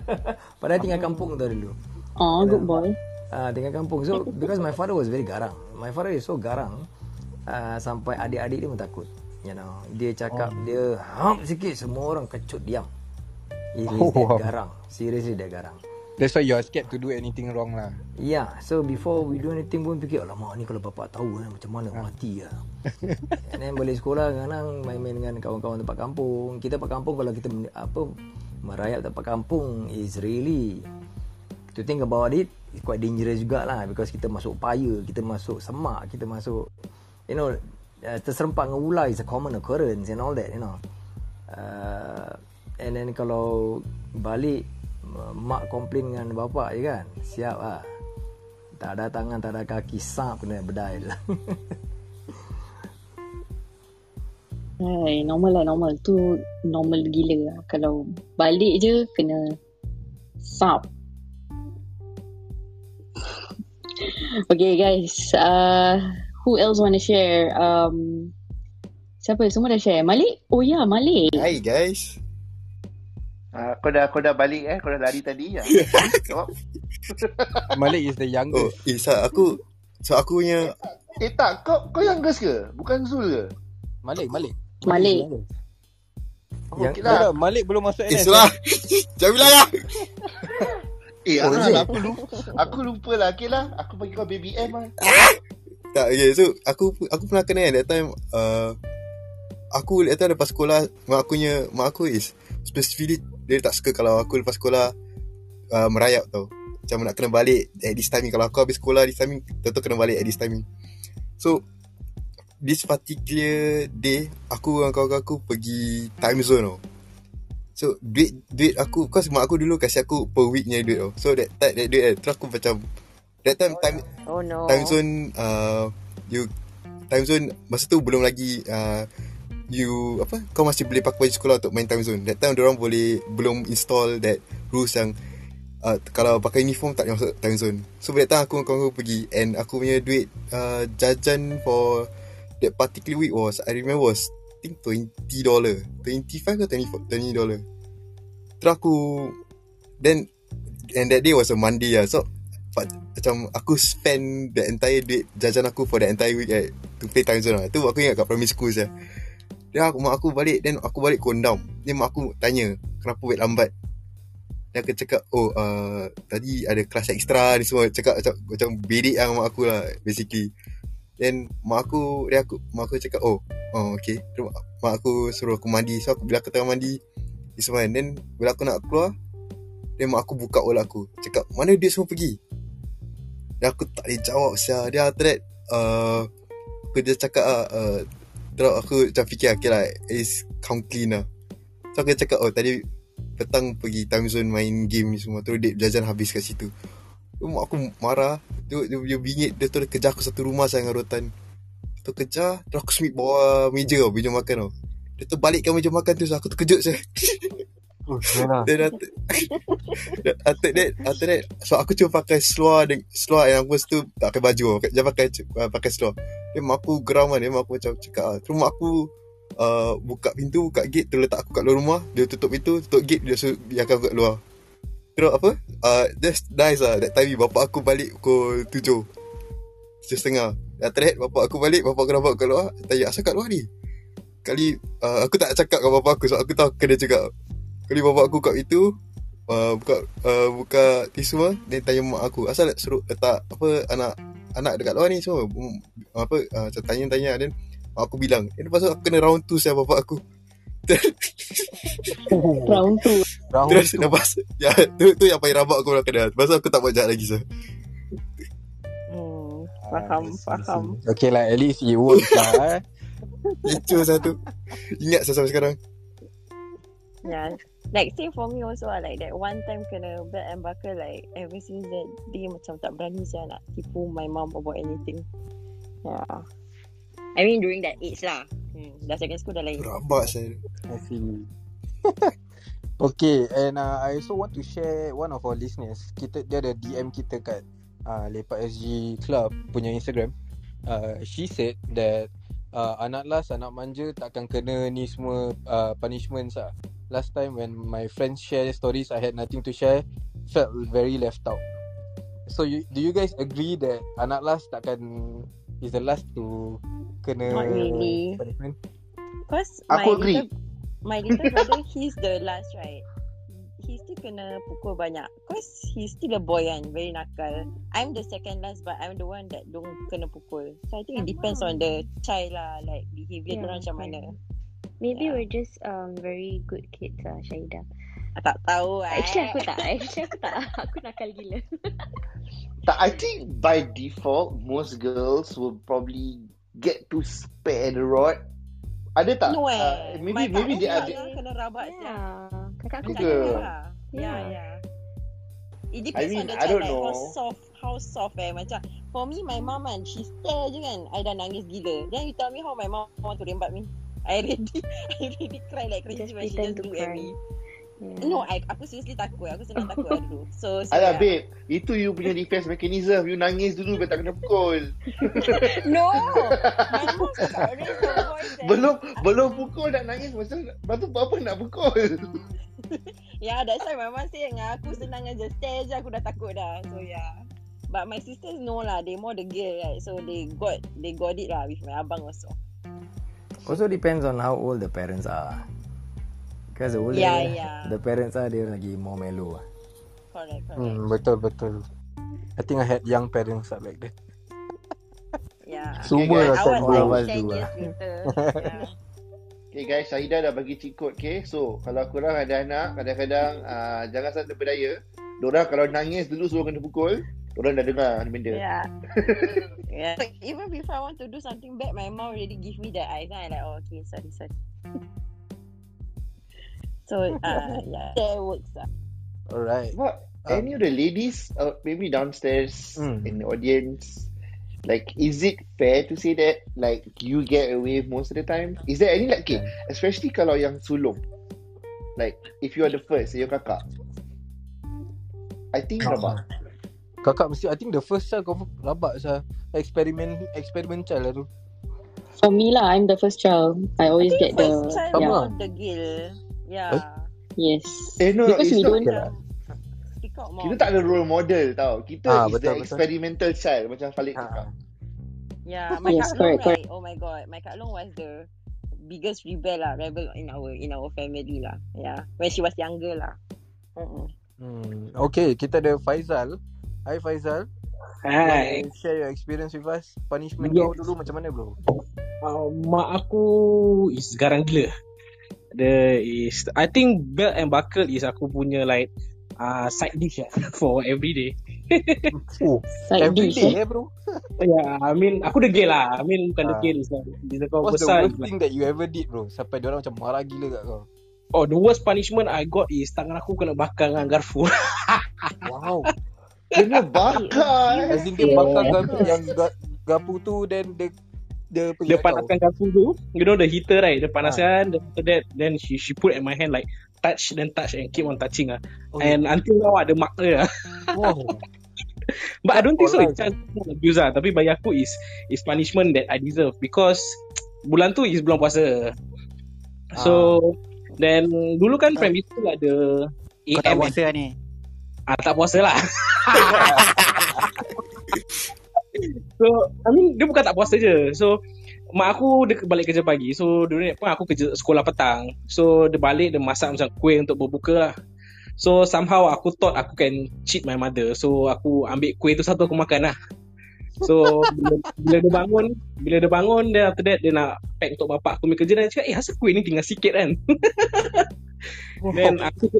Padahal tinggal kampung tu dulu. Oh, good boy. Ah, uh, tinggal kampung. So because my father was very garang. My father is so garang uh, sampai adik-adik dia pun takut. You know, dia cakap oh. dia ham sikit semua orang kecut diam. He is Oh, that wow. garang. Seriously dia garang. That's why you are scared to do anything wrong lah. Yeah, so before we do anything pun fikir alamak ni kalau bapak tahu eh, macam mana Ah. mati lah. And then balik sekolah kadang main-main dengan kawan-kawan tempat kampung. Kita tempat kampung kalau kita apa merayap tempat kampung is really to think about it it's quite dangerous jugalah because kita masuk paya, kita masuk semak, kita masuk you know uh, terserempak dengan ular is a common occurrence and all that you know. Uh, and then kalau balik mak komplain dengan bapak je kan siap lah tak ada tangan tak ada kaki sap kena bedai je Hai, normal lah normal. Tu normal gila lah. Kalau balik je kena sap. okay guys, uh, who else want to share? Um, siapa? Semua dah share. Malik? Oh ya, yeah, Malik. Hi guys. Ah, kau dah kau dah balik eh, kau dah lari tadi ya. Malik is the Oh, youngest. eh, Sa, aku So aku punya Eh tak, kau kau yang gas ke? Bukan Zul ke? Malik, Malik. Malik. Oh, Yang- Tak, lah. Malik belum masuk Eh NS. salah Jangan bilang lah Eh, Oh, oh, it? aku lupa. Aku lupa lah. Okay lah. Aku bagi kau BBM lah. Tak okay So aku aku pernah kena kan That time uh, Aku that time lepas sekolah Mak aku punya Mak aku is Specifically Dia tak suka kalau aku lepas sekolah uh, Merayap tau. Macam nak kena balik At this timing. Kalau aku habis sekolah This timing Tentu kena balik at this timing. So This particular day Aku dengan kawan aku Pergi time zone tau. So duit Duit aku Cause mak aku dulu Kasih aku per week punya duit tau. So that, that, that duit kan Terus aku macam That time time Oh no. time zone uh, you time zone masa tu belum lagi uh, you apa kau masih boleh pakai baju sekolah untuk main time zone. That time orang boleh belum install that rules yang uh, kalau pakai uniform tak masuk time zone. So that time aku dengan kawan aku pergi and aku punya duit uh, jajan for that particular week was I remember was I think 20 dollar. 25 ke 20 20 dollar. Terus aku then and that day was a Monday lah. So but, macam aku spend the entire duit jajan aku for the entire week right, to play time zone lah. Tu aku ingat kat primary school saya. Then aku, mak aku balik, then aku balik kondam. Then mak aku tanya, kenapa wait lambat? Then aku cakap, oh uh, tadi ada kelas extra ni semua. Cakap macam, macam bedik lah mak aku lah, basically. Then mak aku, dia aku, mak aku cakap, oh, oh okay. Terus mak, aku suruh aku mandi. So aku, bila aku tengah mandi, ni semua kan. Then bila aku nak keluar, then mak aku buka olah aku. Cakap, mana dia semua pergi? Dan aku tak boleh jawab sia. Dia after that uh, Aku just cakap lah uh, Terus aku macam fikir Okay lah It's come clean lah. So aku cakap Oh tadi Petang pergi time zone Main game ni semua Terus dia jajan habis kat situ. Tu mak aku marah. Dia, dia, dia bingit Dia terus kejar aku satu rumah saya dengan rotan Tu kejar Terus aku smit bawah meja tau Meja makan tau. Dia tu balikkan meja makan tu so Aku terkejut saya Oh, yalah. Then after, after that After that So aku cuma pakai seluar dan Seluar yang aku tu Tak pakai baju. Jangan pakai uh, Pakai seluar. Then mak aku geram kan Then mak aku macam cakap ah. Terus mak aku uh, Buka pintu Buka gate Terus letak aku kat luar rumah. Dia tutup pintu Tutup gate Dia suruh Biarkan aku kat luar. Terus apa? Uh, That's nice lah That time. Bapak aku balik Pukul 7 Tujuh. Setengah. After that bapak aku balik Bapak aku nampak kat luar. Tanya asal kat luar ni? Kali uh, Aku tak cakap dengan bapak aku Sebab aku tahu kena cakap Kali bapak aku kat itu uh, buka uh, buka tisu lah dia tanya mak aku asal suruh letak apa anak anak dekat luar ni semua um, apa uh, tanya-tanya dan mak aku bilang eh, lepas tu aku kena round tu saya bapak aku Round tu. Round terus tu. lepas ya tu tu yang paling rabak aku pernah kena lepas tu aku tak buat jahat lagi sah Hmm, faham, faham. Okay lah, at least it works lah eh. Lucu satu Ingat saya sampai sekarang Yeah. Like same for me also lah. Like that one time kena belt and buckle like ever since that day macam tak berani saya nak tipu my mom about anything. Yeah. I mean during that age lah. Hmm. Dah second school dah lain. Rabak saya I see. Okay, and uh, I also want to share one of our listeners. Kita dia ada DM kita kat uh, Lepak SG Club punya Instagram. Uh, she said that uh, anak last, anak manja takkan kena ni semua uh, punishments lah. Last time when my friends share stories, I had nothing to share. Felt very left out. So you, do you guys agree that anak last takkan is the last to kena Not really. punishment? Cause my Aku agree. little, my little brother, he's the last, right? He still kena pukul banyak. Cause he's still a boy kan, very nakal. I'm the second last, but I'm the one that don't kena pukul. So I think it depends on the child lah, like behavior Yeah, yeah, macam mana. Maybe Yeah. we're just um very good kids lah, Syahidah. I tak tahu eh. Actually aku tak. Actually aku tak. Aku nakal gila. Tak, I think by default, most girls will probably get to spare the rod. Ada tak? No eh. Uh, maybe My maybe they pula ada. kena rabak yeah. Yeah. Kakak aku Juga. tak Kena lah. Yeah, Yeah. yeah. It depends mean, on the I don't like how know. soft how soft eh macam for me my mom kan she stare je kan I dah nangis gila then you tell me how my mom want to rembat me I already I already cry like crazy Just when she pretend just to look at cry. me Yeah. no I aku seriously takut aku senang takut dulu so so Alah, yeah. babe. Itu you punya defense mechanism. You nangis dulu biar tak kena pukul. no belum belum pukul dah nangis macam lepas tu apa nak pukul. Yeah, that's why my mom say dengan aku senang aja stare je aku dah takut dah. So yeah. But my sisters know lah, they more the girl right. So they got they got it lah with my abang also. Also depends on how old the parents are. Because the older Yeah, yeah. the parents are, they lagi more mellow. Correct, correct. Hmm, betul betul. I think I had young parents lah back then. Yeah. Semua guys. lah I was bawah. All of us like 10 do years lah. Okay guys, Syahidah dah bagi cheat code okay. So, kalau korang ada anak, kadang-kadang uh, jangan sangat berdaya. Diorang kalau nangis dulu suruh kena pukul, diorang dah dengar ni benda. Yeah. yeah. So even before I want to do something bad, my mom already give me the eyes. Then I like, oh, okay, sorry, sorry. so, uh, yeah, that works. Uh. Alright. What? Um, Any of the ladies, uh, maybe downstairs Hmm. in the audience, like, is it fair to say that, like, you get away most of the time? Is there any, like, okay, especially kalau yang sulung, like, if you are the first, your kakak, I think Ah. rabak. Kakak mesti I think the first child kau rabak sah. Experiment experiment child lah tu. For me lah, I'm the first child. I always I get the first child yeah. lah. the gill. Yeah. Eh? Yes. Eh, no, Because we don't Okay lah. Kita tak ada role model tau. Kita Ah, is betul, the betul. experimental child macam Falik Ha. cakap. Yeah, my Yes, Kak Long, correct, right? Oh my god, my Kak Long was the biggest rebel lah, rebel in our in our family lah. Yeah, when she was younger lah. Mm-mm. Hmm. Okay, kita ada Faizal. Hi Faizal. Hai. Wanna share your experience with us? Punishment Yes. kau dulu macam mana bro? Uh, mak aku is garang gila. The is I think belt and buckle is aku punya like uh, side dish lah for every day. Oh, Side every dish day eh. eh bro. yeah, I mean aku degil lah. I mean bukan Ah. degil is like kau What's the worst is like, thing that you ever did bro? Sampai diorang macam marah gila kat kau. oh the worst punishment I got is tangan aku kena bakar dengan garfu. Wow. Kena bakar. As in dia Yeah. bakar garpu yang ga- garpu tu then dia dia pergi dia panaskan garfu tu, you know the heater right? Dia Ah. panaskan, then after that then she she put at my hand like touch then touch and keep on touching ah. Oh, And until now ada mark dia. wow. But I don't think so. It's just abuse lah. Tapi bagi aku is is punishment that I deserve because bulan tu is bulan puasa. So then dulu kan primary school ada Kau tak AM puasa ni Ah, tak puasa lah. so, I mean, dia bukan tak puasa je. So, mak aku dia balik kerja pagi. So, dulu pun aku kerja sekolah petang. So, dia balik, dia masak macam kuih untuk berbuka lah. So, somehow aku thought aku can cheat my mother. So, aku ambil kuih tu satu aku makan lah. So, bila, bila dia bangun, bila dia bangun, then after that, dia nak pack untuk bapak aku punya kerja. Dan dia cakap, eh, asal kuih ni tinggal sikit kan? Then aku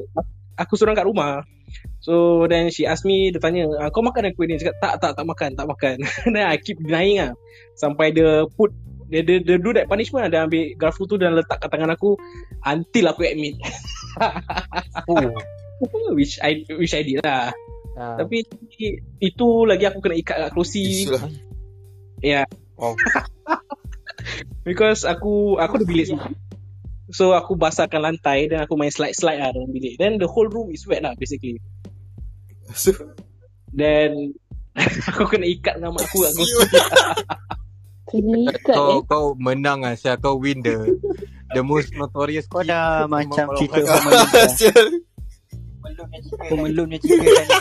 aku seorang kat rumah. So then she ask me, dia tanya, ah, kau makan kuih ni? Dia cakap, tak, tak, tak makan, tak makan. then I keep denying lah. Sampai dia put, dia, dia, dia do that punishment lah. Dia ambil garfu tu dan letak kat tangan aku until aku admit. Oh. which I which I did lah. Ah. Tapi itu lagi aku kena ikat kat kerusi. Isulah. Yeah. Wow. Because aku aku ada bilik sendiri. So aku basahkan lantai dan aku main slide-slide lah dalam bilik. Then the whole room is wet lah basically. So, Then aku kena ikat dengan mak aku. Kena ikat Kau eh. kau menang lah Syah Kau win the The most notorious Kau dah macam cerita. Home Alone punya cerita kan.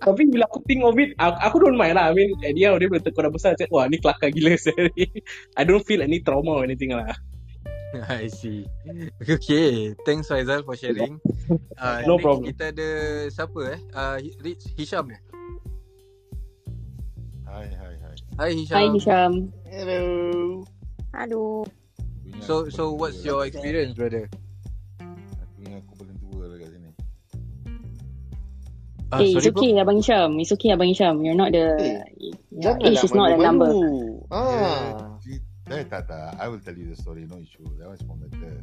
Tapi bila aku think of it, aku, aku don't mind lah. I mean, at the end of the day, bila kau dah besar, cakap, wah ni kelakar gila sehari. I don't feel any trauma or anything lah. I see Okay Thanks Faizal for sharing uh, No next problem. Kita ada Siapa eh uh, Rich Hisham eh Hai, hai, hai. Hai Hisham Hi Hisham. Hello. Ingat So so what's your experience brother Ah, eh, it's sorry bro okay Abang Hisham. It's okay Abang Hisham. You're not the... Eh, Yeah, age is not a number. Ah. Yeah, eh, tak, tak. I will tell you the story, no issue. That one's from later.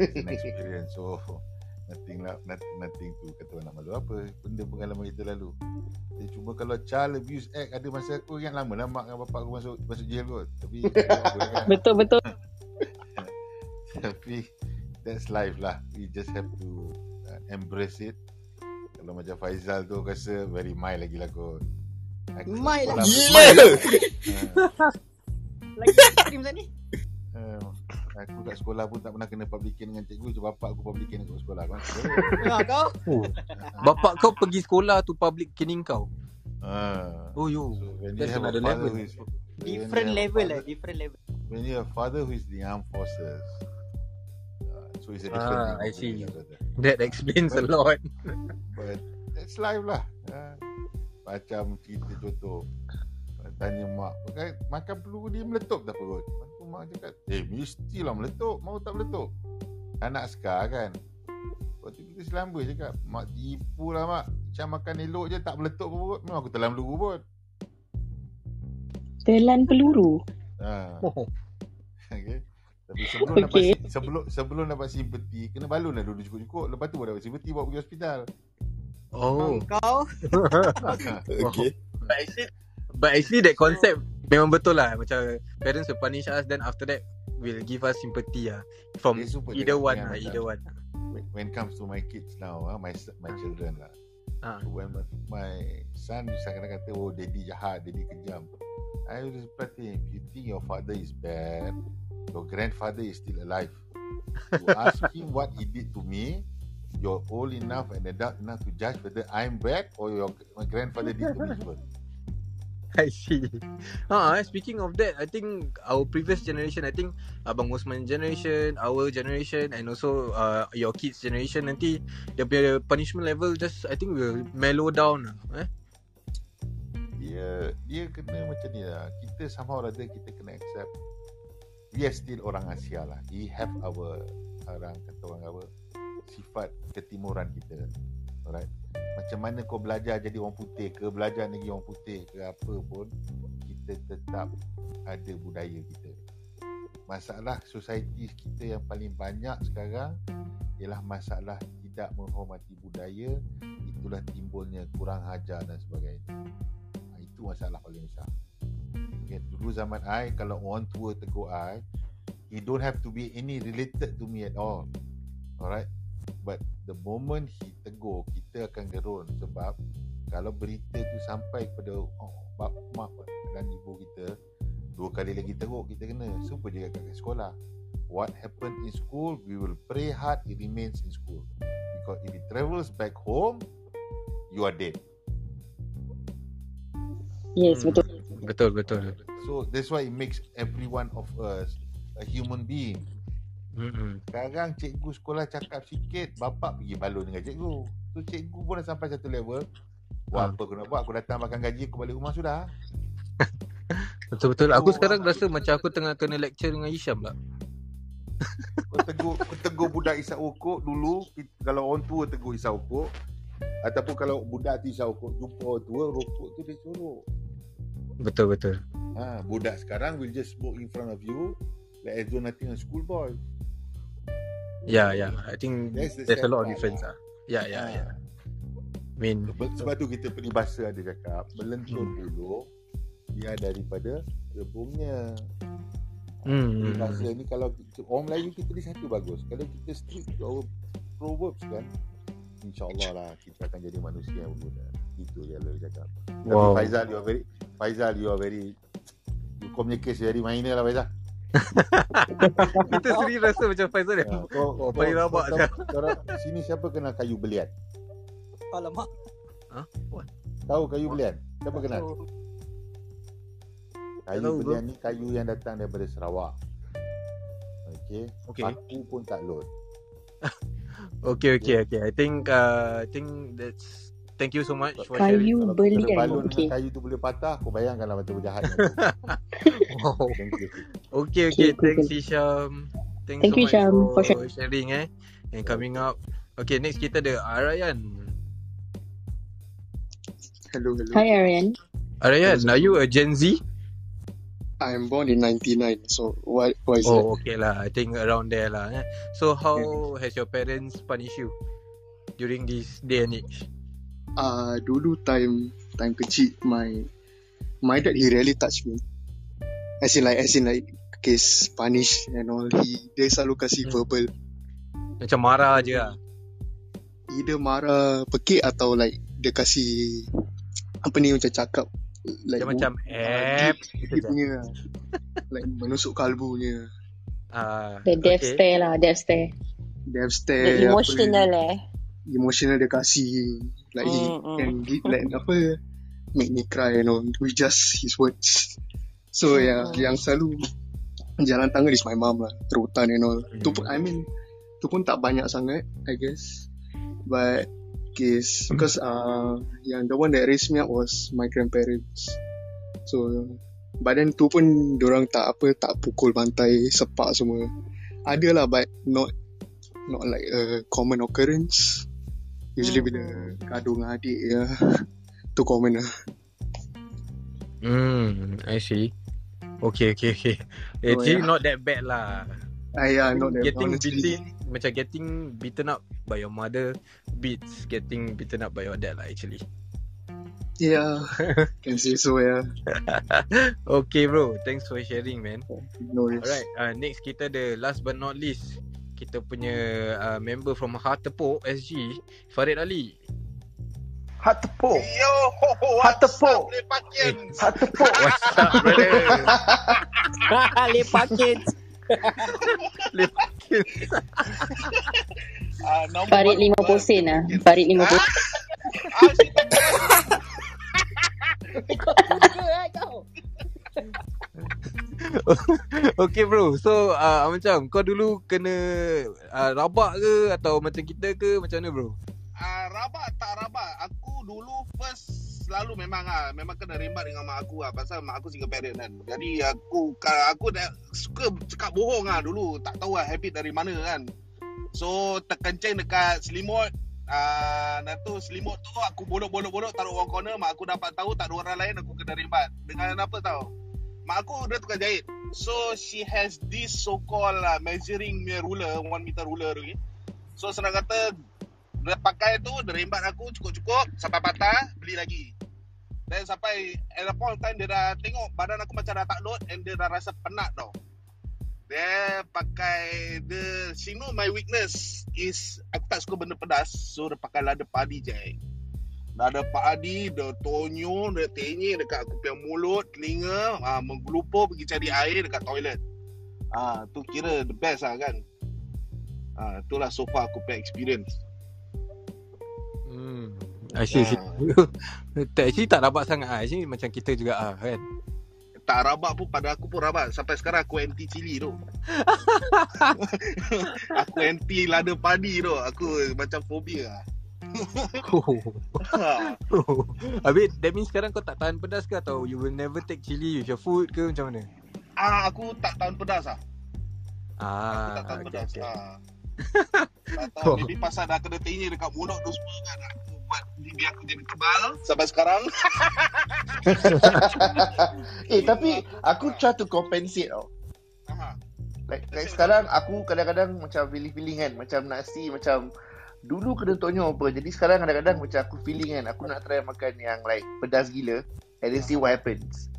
It's an experience. So, nothing lah, nothing, nothing tu kata orang nak malu apa. Benda pengalaman kita lalu. Eh, cuma kalau child abuse act ada masa aku ingat lama lah mak dengan bapak aku masuk masuk jail kot. Tapi, kan. Betul betul. Tapi, that's life lah. We just have to uh, embrace it. Kalau macam Faizal tu rasa very mild lagi lah kot. Aku Mild sekolah Gila. Lagi ekstrim macam ni. Uh, aku kat sekolah pun tak pernah kena publican dengan cikgu Cuma bapak aku publican kat sekolah kan Ya kau. oh. Bapak kau pergi sekolah tu public caning kau uh, Oh yo so That's another level is Different level lah, different level. When you have a father who is the armed forces So it's a different Ah, I see. That explains a lot. But that's life lah. Uh, Macam cerita contoh. Tanya mak makan, makan peluru dia meletup tak perut? Lepas tu mak cakap Eh mestilah meletup Mau tak meletup? Anak sekar kan. Lepas tu kita selamba cakap Mak tipu lah mak. Macam makan elok je tak meletup pun perut? Memang aku telan peluru pun. Telan peluru. ha. Oh. okay. Tapi sebelum Okay. dapat si- sebelum sebelum dapat simpati kena balun lah dulu cukup-cukup lepas tu baru dapat simpati bawa pergi hospital. Oh Kau. Okay. But actually, but actually that concept memang betul lah. Macam parents will punish us, then after that will give us sympathy lah. From either one lah, either one. when, comes to my kids now, ah, my s- my children lah. Ah. When my, my son kadang kata, oh daddy jahat, daddy kejam. I will reply to him, you think your father is bad, your grandfather is still alive. You ask him what he did to me, you're old enough and adult enough to judge whether I'm bad or your my grandfather did to me first. I see. Ah, speaking of that, I think our previous generation, I think Abang Osman generation, our generation, and also uh, your kids generation nanti dia punya punishment level just I think will mellow down lah. Eh? dia dia kena macam ni lah kita somehow or other kita kena accept we are still orang Asia lah. We have our orang kata orang apa sifat ketimuran kita. Alright. Macam mana kau belajar jadi orang putih ke belajar negeri orang putih ke apa pun kita tetap ada budaya kita. Masalah society kita yang paling banyak sekarang ialah masalah tidak menghormati budaya. Itulah timbulnya kurang hajar dan sebagainya. Ha, itu masalah paling besar. Okay, dulu zaman I kalau orang tua tegur I, he don't have to be any related to me at all. Alright. But the moment he tegur, kita akan gerun sebab kalau berita tu sampai kepada oh, bap, mak dan ibu kita, dua kali lagi teruk kita kena. Super kat kat sekolah. What happened in school, we will pray hard it remains in school. Because if it travels back home, you are dead. Yes, Hmm. betul. Betul betul. So that's why it makes every one of us a human being. Mm-mm. Sekarang cikgu sekolah cakap sikit, bapak pergi balon dengan cikgu. So cikgu pun dah sampai satu level. Wah, Ah. apa aku nak buat? Aku datang makan gaji, aku balik rumah sudah. Betul betul. Aku sekarang rasa macam aku tengah kena lecture dengan Hisham lah. Kau tegur, kau tegur budak isap rokok dulu, kalau orang tua tegur isap rokok, ataupun kalau budak tu isap rokok, jumpa orang tua, rokok tu dia suruh. Betul betul. Ha, budak sekarang will just smoke in front of you, like as though nothing a schoolboy. Yeah yeah. I think That's the there's a lot of difference lah. lah. Yeah yeah Ha. yeah. I mean Sebab, sebab tu kita peribahasa ada cakap Melentur Hmm. bulu Dia daripada rebungnya Hmm. Jadi bahasa ni kalau orang Melayu kita ni satu bagus. Kalau kita stick to our proverbs kan, insyaAllah lah kita akan jadi manusia yang berguna. Itu dia lo cakap. Tapi Wow. Faizal, you are very, Faizal, you are very, you communicate very minor lah Faizal. Kita sendiri rasa macam Faizal Ya, yang kau, Oh, paling rabak korang- Sini siapa kenal kayu belian? Alamak. Ha? What? Tahu kayu belian? Siapa kenal? Kayu tahu, bro. belian ni kayu yang datang daripada Sarawak. Okey. Okay. Aku pun tak load. Okay, okay, okay. I think uh, I think that's thank you so much for sharing. Kayu Kalau belian. kena balon Okay. kayu tu boleh patah, kau bayangkanlah betul jahat. Wow. Thank you. Okay, okay. Okay, Thanks, cool. Hisham. Thanks Thank so you, much Hisham, for, for sharing. sharing eh. And coming up. Okay, next kita ada Arayan. Hello, hello. Hi, Arian. Arayan, are you a Gen Z? I'm born in 99, so what, what is that? Oh, okay lah. I think around there lah. Eh. So, how has your parents punished you during this day and age? Uh, dulu time time kecil, my my dad he really touch me. As in like as in like case punish and all. He dia selalu kasih Hmm. verbal. Macam marah je lah. Either marah pekik atau like dia kasih apa ni macam cakap like Dia macam uh, app. deep punya like menusuk kalbunya. Ah, The death okay. stare lah, death stare. Death The stare apa emotional eh. emotional dia kasih like he Mm, mm. can give like apa make me cry you know with just his words. So yeah Mm. yang selalu jalan tangan is my mom lah terutan you know. Tu pun I mean tu pun tak banyak sangat I guess. But case because uh yang the one that raised me up was my grandparents. So but then tu pun orang tak apa tak pukul bantai sepak semua. Ada lah but not not like a common occurrence Usually bila gaduh dengan adik ya Tu common lah Hmm, I see. Okay, okay, okay. Actually, yeah. not that bad lah. Ah yeah, not that getting honestly. beaten, macam getting beaten up by your mother beats getting beaten up by your dad lah actually. Yeah Can say so yeah okay bro, thanks for sharing man. No worries Alright, uh, next kita ada last but not least kita punya uh, member from Heart Tepuk SG Farid Ali. Hat tepuk. Yo, ho, ho, what's tepuk. Hat tepuk. What's up brother? Lepakin. Lepakin. Ah, nama Farid baru 50 gua, sen lah. Farid 50 Ah, sen. ah, Kau juga eh kau. okay bro, so uh, macam kau dulu kena uh, rabak ke atau macam kita ke macam mana bro? Ah, rabak tak rabak. Aku dulu first selalu memang ah memang kena rembat dengan mak aku ah pasal mak aku single parent kan. Jadi aku aku dah suka cakap bohong ah dulu, tak tahu lah habit dari mana kan. So terkencing dekat selimut uh, tu selimut tu aku bolok-bolok-bolok taruh orang corner mak aku dapat tahu tak ada orang lain aku kena rembat dengan apa tahu mak aku dia tukang jahit. So she has this so called uh, measuring ruler one meter ruler tu okay? so senang kata dia pakai tu dia rembat aku cukup-cukup sampai patah beli lagi. Dan sampai at the point time dia dah tengok badan aku macam dah tak load and dia dah rasa penat tau. Dia pakai the she know my weakness is aku tak suka benda pedas so dia pakai lada padi je lada padi dia tonyo dia tenyek dekat aku punya mulut telinga ah, menggelupur pergi cari air dekat toilet ah tu kira the best lah kan ah itulah so far aku punya experience Hmm. I see, I see. tak, actually tak rabak sangat ah. Actually macam kita juga ah kan. tak rabak pun pada aku pun rabak sampai sekarang aku anti cili tu aku anti lada padi tu aku macam fobia lah Ha. Habis that means sekarang kau tak tahan pedas ke atau you will never take chili with your food ke macam mana? ah aku tak tahan pedas lah Ah, tak tahan okay, pedas okay. ah. tak tahu maybe pasal dah kena tenyek dekat mulut tu semua kan aku buat biar aku jadi kebal sampai sekarang eh tapi aku try to compensate tau. Aha. Like, like sekarang aku kadang-kadang macam feeling-feeling kan Macam nasi macam Dulu kena tonyo apa Jadi sekarang kadang-kadang macam aku feeling kan Aku nak try makan yang like pedas gila And then see what happens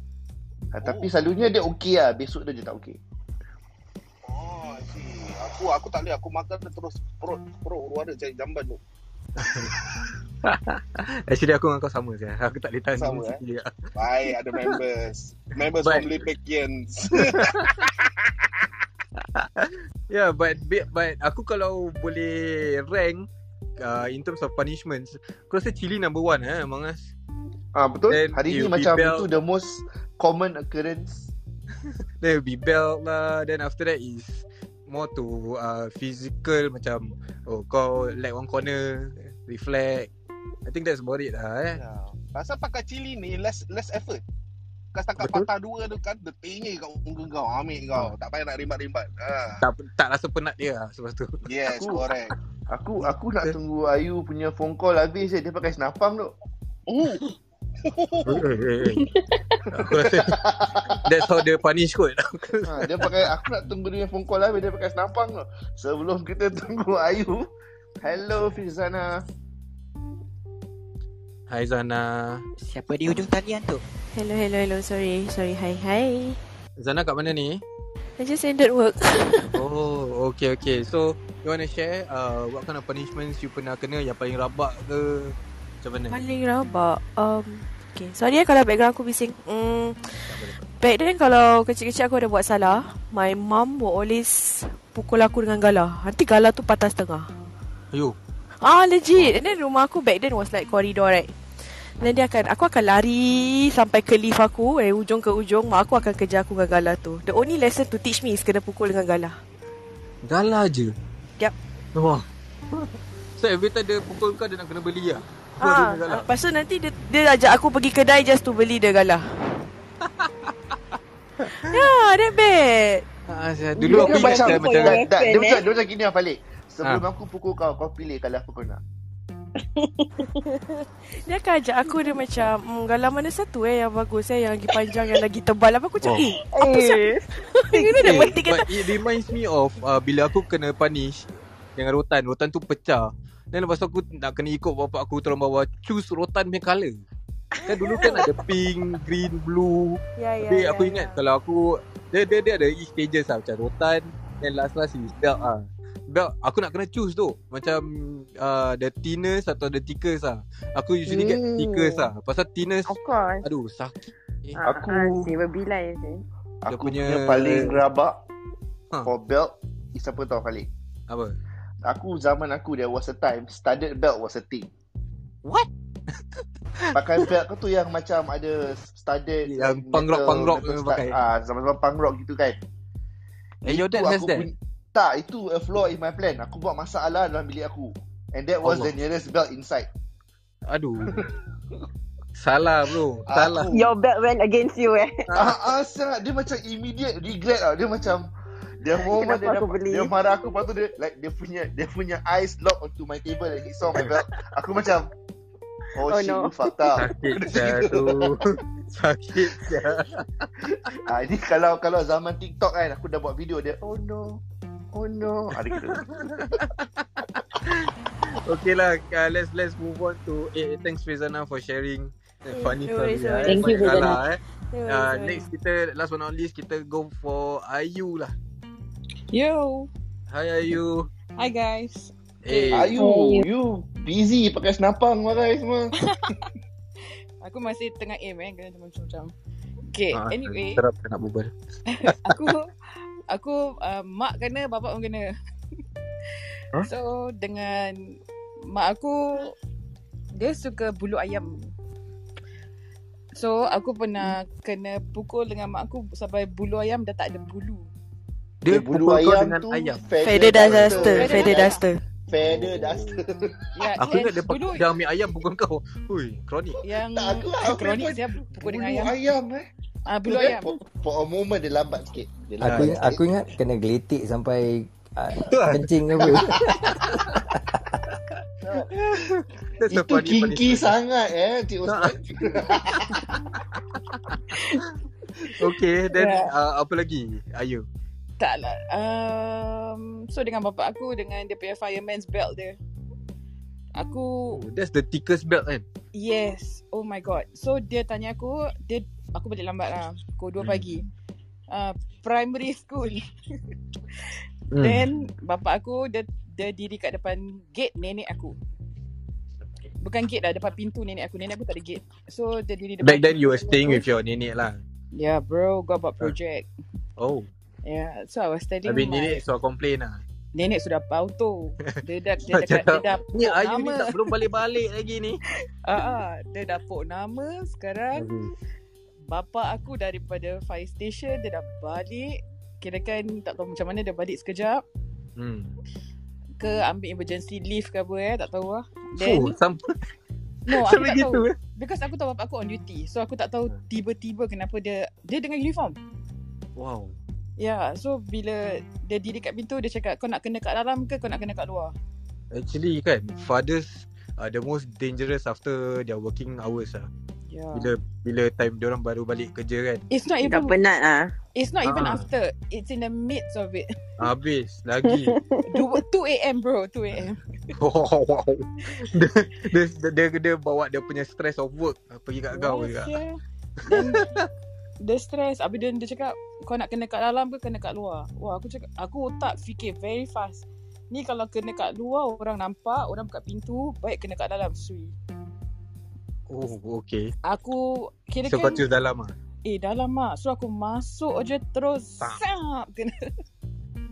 ha, Tapi selalunya dia okay lah Besok dia je tak okay Aku aku tak boleh aku makan terus perut perut luar ada cari jamban tu. Actually aku dengan kau sama je. Aku tak boleh tahan Sama, eh? sendiri. Baik ada members. Members But- from Lipekians. Yeah, but but, but aku kalau boleh rank uh, in terms of punishments, aku rasa chili number one eh, Among Us. Ah betul. Then Hari ni macam belt. itu the most common occurrence. Then will be belt lah. Then after that is more to uh, physical macam oh kau lag one corner, reflect. I think that's about it lah eh. Ya. Pasal pakai cili ni less less effort. Kau setakat Betul. patah dua tu kan detingnya kat muka kau, ambil kau. Tak payah nak rimbat-rimbat. Ha. Tak tak rasa penat dia lah sebab tu. Yes, Aku- correct. Aku aku nak tunggu Ayu punya phone call habis je dia pakai senapang tu. Oh. Eh, eh, eh. Aku rasa that's how dia punish kot. Ha, dia pakai aku nak tunggu dia phone call habis dia pakai senapang tu. Sebelum kita tunggu Ayu. Hello Fizana. Hai Zana. Siapa di hujung talian tu? Hello, hello, hello. Sorry, sorry. Hi, hi. Zana kat mana ni? I just ended work. Oh, okay, okay. So, you want to share uh, what kind of punishments you pernah kena yang paling rabak ke? Macam mana? Paling rabak. Um, okay. Sorry ya kalau background aku bising. Mm, back then kalau kecil-kecil aku ada buat salah, my mom will always pukul aku dengan galah. Nanti galah tu patah setengah. Ayo. Ah, legit. And then rumah aku back then was like corridor, right? Then dia akan Aku akan lari Sampai ke lift aku Dari ujung ke ujung Mak aku akan kejar aku dengan galah tu The only lesson to teach me Is kena pukul dengan galah Galah je. Yup Wah. So every time dia pukul kau dia nak kena beli lah. Ah, galah. Lepas tu nanti dia, dia ajak aku pergi kedai Just to beli dia galah Ya that bad Ah, saya- Dia dulu aku ingat macam, dia macam tak, tak, dia eh? macam dia macam gini lah Falik. Sebelum Ah. aku pukul kau, kau pilih kalau apa kau nak. Dia akan ajak aku Dia macam mm, Galah mana satu eh Yang bagus eh Yang lagi panjang Yang lagi tebal Apa aku cakap Oh. Eh apa siap Ini dia Eh, penting kata it reminds me of uh, bila aku kena punish dengan rotan. Rotan tu pecah. Dan lepas tu aku nak kena ikut bapak aku tolong bawa choose rotan punya colour. Kan dulu kan ada pink, green, blue. Ya ya Tapi ya, aku ingat kalau aku dia dia dia ada each stages lah macam rotan then last last is belt ah. Belt aku nak kena choose tu. Macam uh, the thinnest atau the thickest lah. Aku usually get Hmm. thickest lah. Pasal course. aduh sakit. Eh, Ah, Aku- si berbilai sih. Dia Aku punya- punya paling rabak Ha. for belt is apa tau Falik? apa? Aku zaman aku there was a time studded belt was a thing. What? Pakai belt kau tu yang macam ada studded Yang punk rock- punk rock pakai. Ah, zaman-zaman punk rock gitu kan. Eh, your dad has aku that? pun- tak, itu a flaw in my plan. Aku buat masalah dalam bilik aku. And that was Allah. the nearest belt inside. Aduh. Salah bro. Salah. Aku- Your belt went against you eh. Ah, ah, sangat dia macam immediate regret tau. Dia macam dia moment dia, aku dapat, beli? dia marah aku lepas tu dia like dia punya dia punya eyes lock onto my table and he saw my belt. Aku macam Oh, Oh, shit, no. fucked up. Sakit sia tu. Sakit sia. ah, ini kalau kalau zaman TikTok kan aku dah buat video dia. Oh no. Oh no. Ada gitu. Okay lah, uh, let's let's move on to eh, thanks Frizana for sharing that funny No story. worries, lah, eh. Thank you, Funny Frizana. salah, eh. No worries, Uh, next kita last but not least kita go for Ayu lah. Yo. Hi Ayu. Hi guys. Eh, Ayu, Ayu. you busy pakai senapang marai semua. Aku masih tengah aim eh kena macam-macam. Okay, ah, anyway, Terap nak berbual. aku aku uh, mak kena bapak pun kena. Huh? So dengan mak aku dia suka bulu ayam. So aku pernah kena pukul dengan mak aku sampai bulu ayam dah tak ada bulu. Dia bulu pukul kau ayam dengan tu ayam. Feather duster Feather duster Feather duster. Ya, Aku ingat dia, dia ambil ayam pukul kau. Hui, kronik. yang Tak, aku- aku kronik saya pukul Bulu dengan ayam. ayam eh. Ah bulu ayam. For, for a moment dia lambat sikit. Dia Aku lambat aku ingat kena geletik sampai uh, kencing ke apa. Itu funny kinky sangat eh Cik Nah. Osman. Okay, then Yeah. uh, apa lagi? Ayu. Tak lah. Um, so dengan bapak aku dengan dia punya fireman's belt dia. Aku Oh, that's the thickest belt kan? yes. Oh my god. So dia tanya aku, dia aku balik lambat lah. Pukul 2 Hmm. pagi. Uh, primary school. Hmm. Then bapak aku dia dia diri kat depan gate nenek aku. Bukan gate lah, depan pintu nenek aku. Nenek aku tak ada gate. So dia diri depan Back then you were staying aku. with your nenek lah. Yeah bro, got about project. Oh. Yeah, so I was telling Habis my nenek suruh complain lah. Nenek sudah pauto. Dia dah dia dekat dia dah ni Ayu ni tak belum balik-balik lagi ni. Ah, ah, dia dah pok nama sekarang. Bapa aku daripada fire station dia dah balik. Kirakan tak tahu macam mana dia balik sekejap Hmm. ke ambil emergency leave ke apa eh tak tahu lah. Then sampai no aku sampai tak gitu tahu. eh. Because aku tahu bapak aku on duty. So aku tak tahu tiba-tiba kenapa dia dia dengan uniform. Wow. Ya, yeah, so bila dia diri kat pintu dia cakap kau nak kena kat dalam ke kau nak kena kat luar? Actually kan, fathers are the most dangerous after their working hours lah. Yeah. Bila bila time dia orang baru balik kerja kan. It's not Dah even penat ah. It's not even Ah. after. It's in the midst of it. Habis lagi. 2 2 a.m. bro, 2 a.m. wow, wow. Dia, dia, dia, dia, bawa dia punya stress of work pergi kat kau juga. Then dia stress. Habis dia, dia cakap Kau nak kena kat dalam ke Kena kat luar? Wah aku cakap Aku otak fikir very fast. Ni kalau kena kat luar Orang nampak Orang buka pintu Baik kena kat dalam Sui. Oh, okay. Aku Kira So kau kan choose dalam ah. Eh dalam lah. So aku masuk je Terus. Sap Kena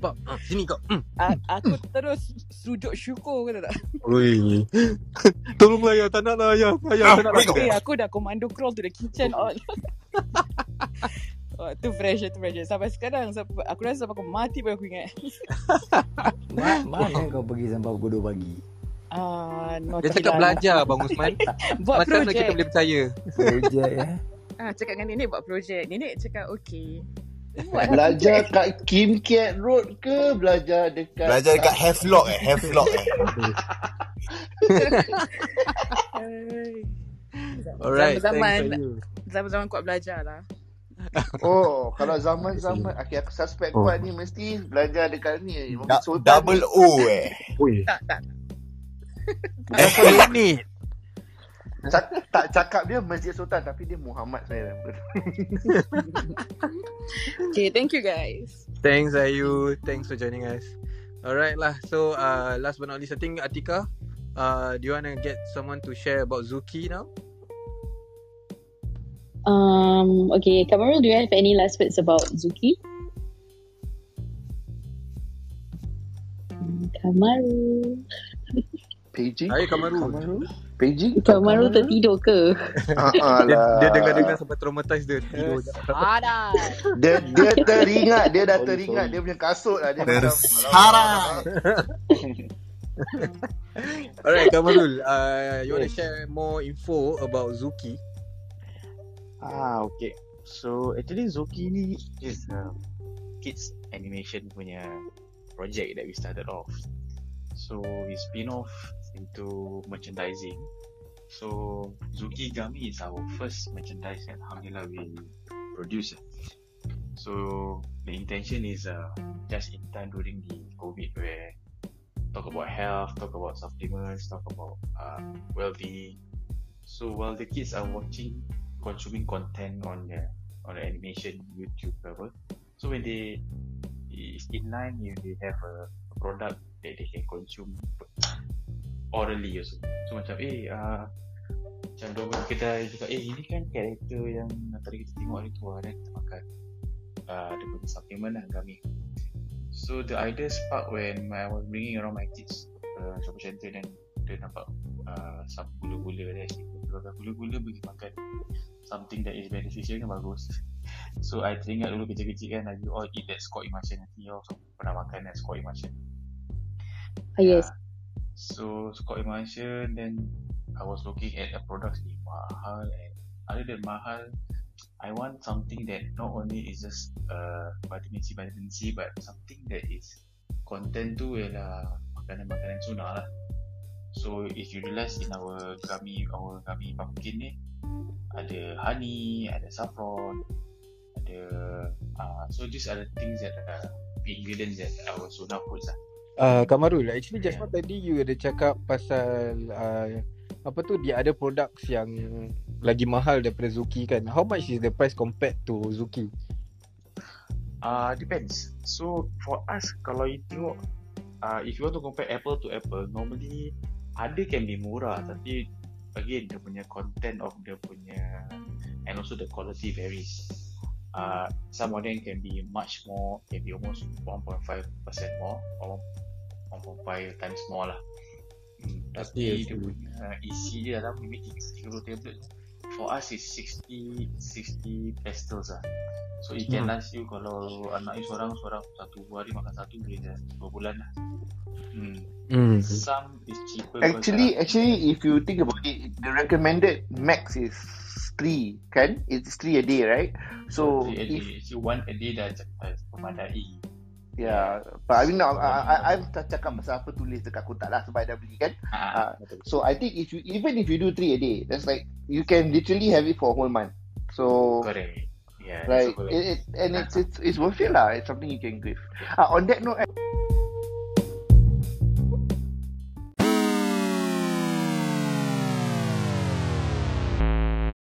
Bab, ah, sini kau. Hmm. A- Aku terus Sujud syukur kata tak Oi. Tolonglah ya, tak nak lah ya. Ayah, tak nak lah. Eh aku dah commando crawl to the kitchen all Oh, tu pressure, tu pressure. Sampai sekarang, sampai, aku rasa sampai aku mati baru aku ingat. Ma- mana kau pergi sampai pukul 2 pagi? Ah, no, Dia cakap hilang. belajar Bang Usman. Buat Macam mana projek. kita boleh percaya? Projek eh. Ah, cakap dengan nenek buat projek. Nenek cakap okey. Belajar kat Kim Cat Road ke belajar dekat Belajar dekat Havelock eh, Havelock eh. Alright, for you. zaman-zaman kuat belajar lah. Oh, kalau zaman-zaman okay, aku suspect Oh. kuat ni mesti belajar dekat ni. Da- double ni. O eh. Oi. Tak, tak. Esplanade. Cak, tak cakap dia Masjid Sultan tapi dia Muhammad sebenarnya. Okay, thank you guys. Thanks Ayu. Thanks for joining us. Alright lah. So uh, last but not least, I think Atika, uh, do you want to get someone to share about Zuki now? Um, okay, Kamarul, do you have any last words about Zuki? Kamarul. Paging? Hai Kamaru. Paging? Kamarul tertidur ke? Ah, Dia, alah. dia dengar-dengar sampai traumatized dia tidur. Ada. Dia dia teringat, dia dah teringat dia punya kasut lah. Dia macam, Tersarat. Alright Kamarul, uh, you want to share more info about Zuki? Ah, okay. So actually Zoki ni is a kids animation punya project that we started off. So we spin off into merchandising. So Zuki Gami is our first merchandise that Alhamdulillah we produce. So the intention is uh, just in time during the COVID where talk about health, talk about supplements, talk about uh, well-being. So while the kids are watching, consuming content on the on the animation YouTube cover, so when they is in line, if they have a, a product that they can consume orally also. So macam eh uh, macam diorang kedai cakap eh ini kan karakter yang tadi kita tengok hari tu lah dan kita makan uh, dia punya supplement lah kami. So the idea spark when I was bringing around my kids uh, shopping center dan dia nampak uh, some gula-gula dia kalau gula-gula bagi makan something that is beneficial kan bagus. So I teringat dulu kecil-kecil kan you all eat that squat emulsion nanti you all pernah makan that squat emulsion. Ah, yes. So squat emulsion then I was looking at a product ni mahal and other than mahal I want something that not only is just uh, vitamin C vitamin C but something that is content tu ialah makanan-makanan sunnah lah. So if you realize in our gummy our gummy pumpkin ni ada honey, ada saffron, ada uh, so these are the things that uh, the ingredients that our sunnah foods lah. Uh, Kamarul, actually just now tadi you ada cakap pasal uh, apa tu dia ada products yang lagi mahal daripada Zuki kan. How much is the price compared to Zuki? Uh, depends. So for us, kalau you tengok, uh, if you want to compare apple to apple, normally ada can be murah, tapi again dia punya content of dia punya and also the quality varies. Uh, some of them can be much more, can be almost 1.5% more or 1.5 times more lah. Hmm, tapi dia punya isi dia dalam maybe 30 tablet for us is 60 60 pastels lah. So it can Hmm. last you kalau anak you seorang seorang satu hari makan satu boleh dah dua bulan lah. Hmm. Hmm. Some is cheaper because Actually, actually, if you think about it, the recommended max is three, kan? It's three a day, right? So three a if day, so one a day dah cepat memadai. Yeah, but I mean, I, I, I, I'm cakap pasal apa tulis dekat kotak lah sebab I dah beli kan. Uh, so I think if you even if you do three a day, that's like you can literally have it for a whole month. So Correct. Yeah, right, correct. it, it, and it's, it's it's worth it lah. It's something you can give. Uh, on that note,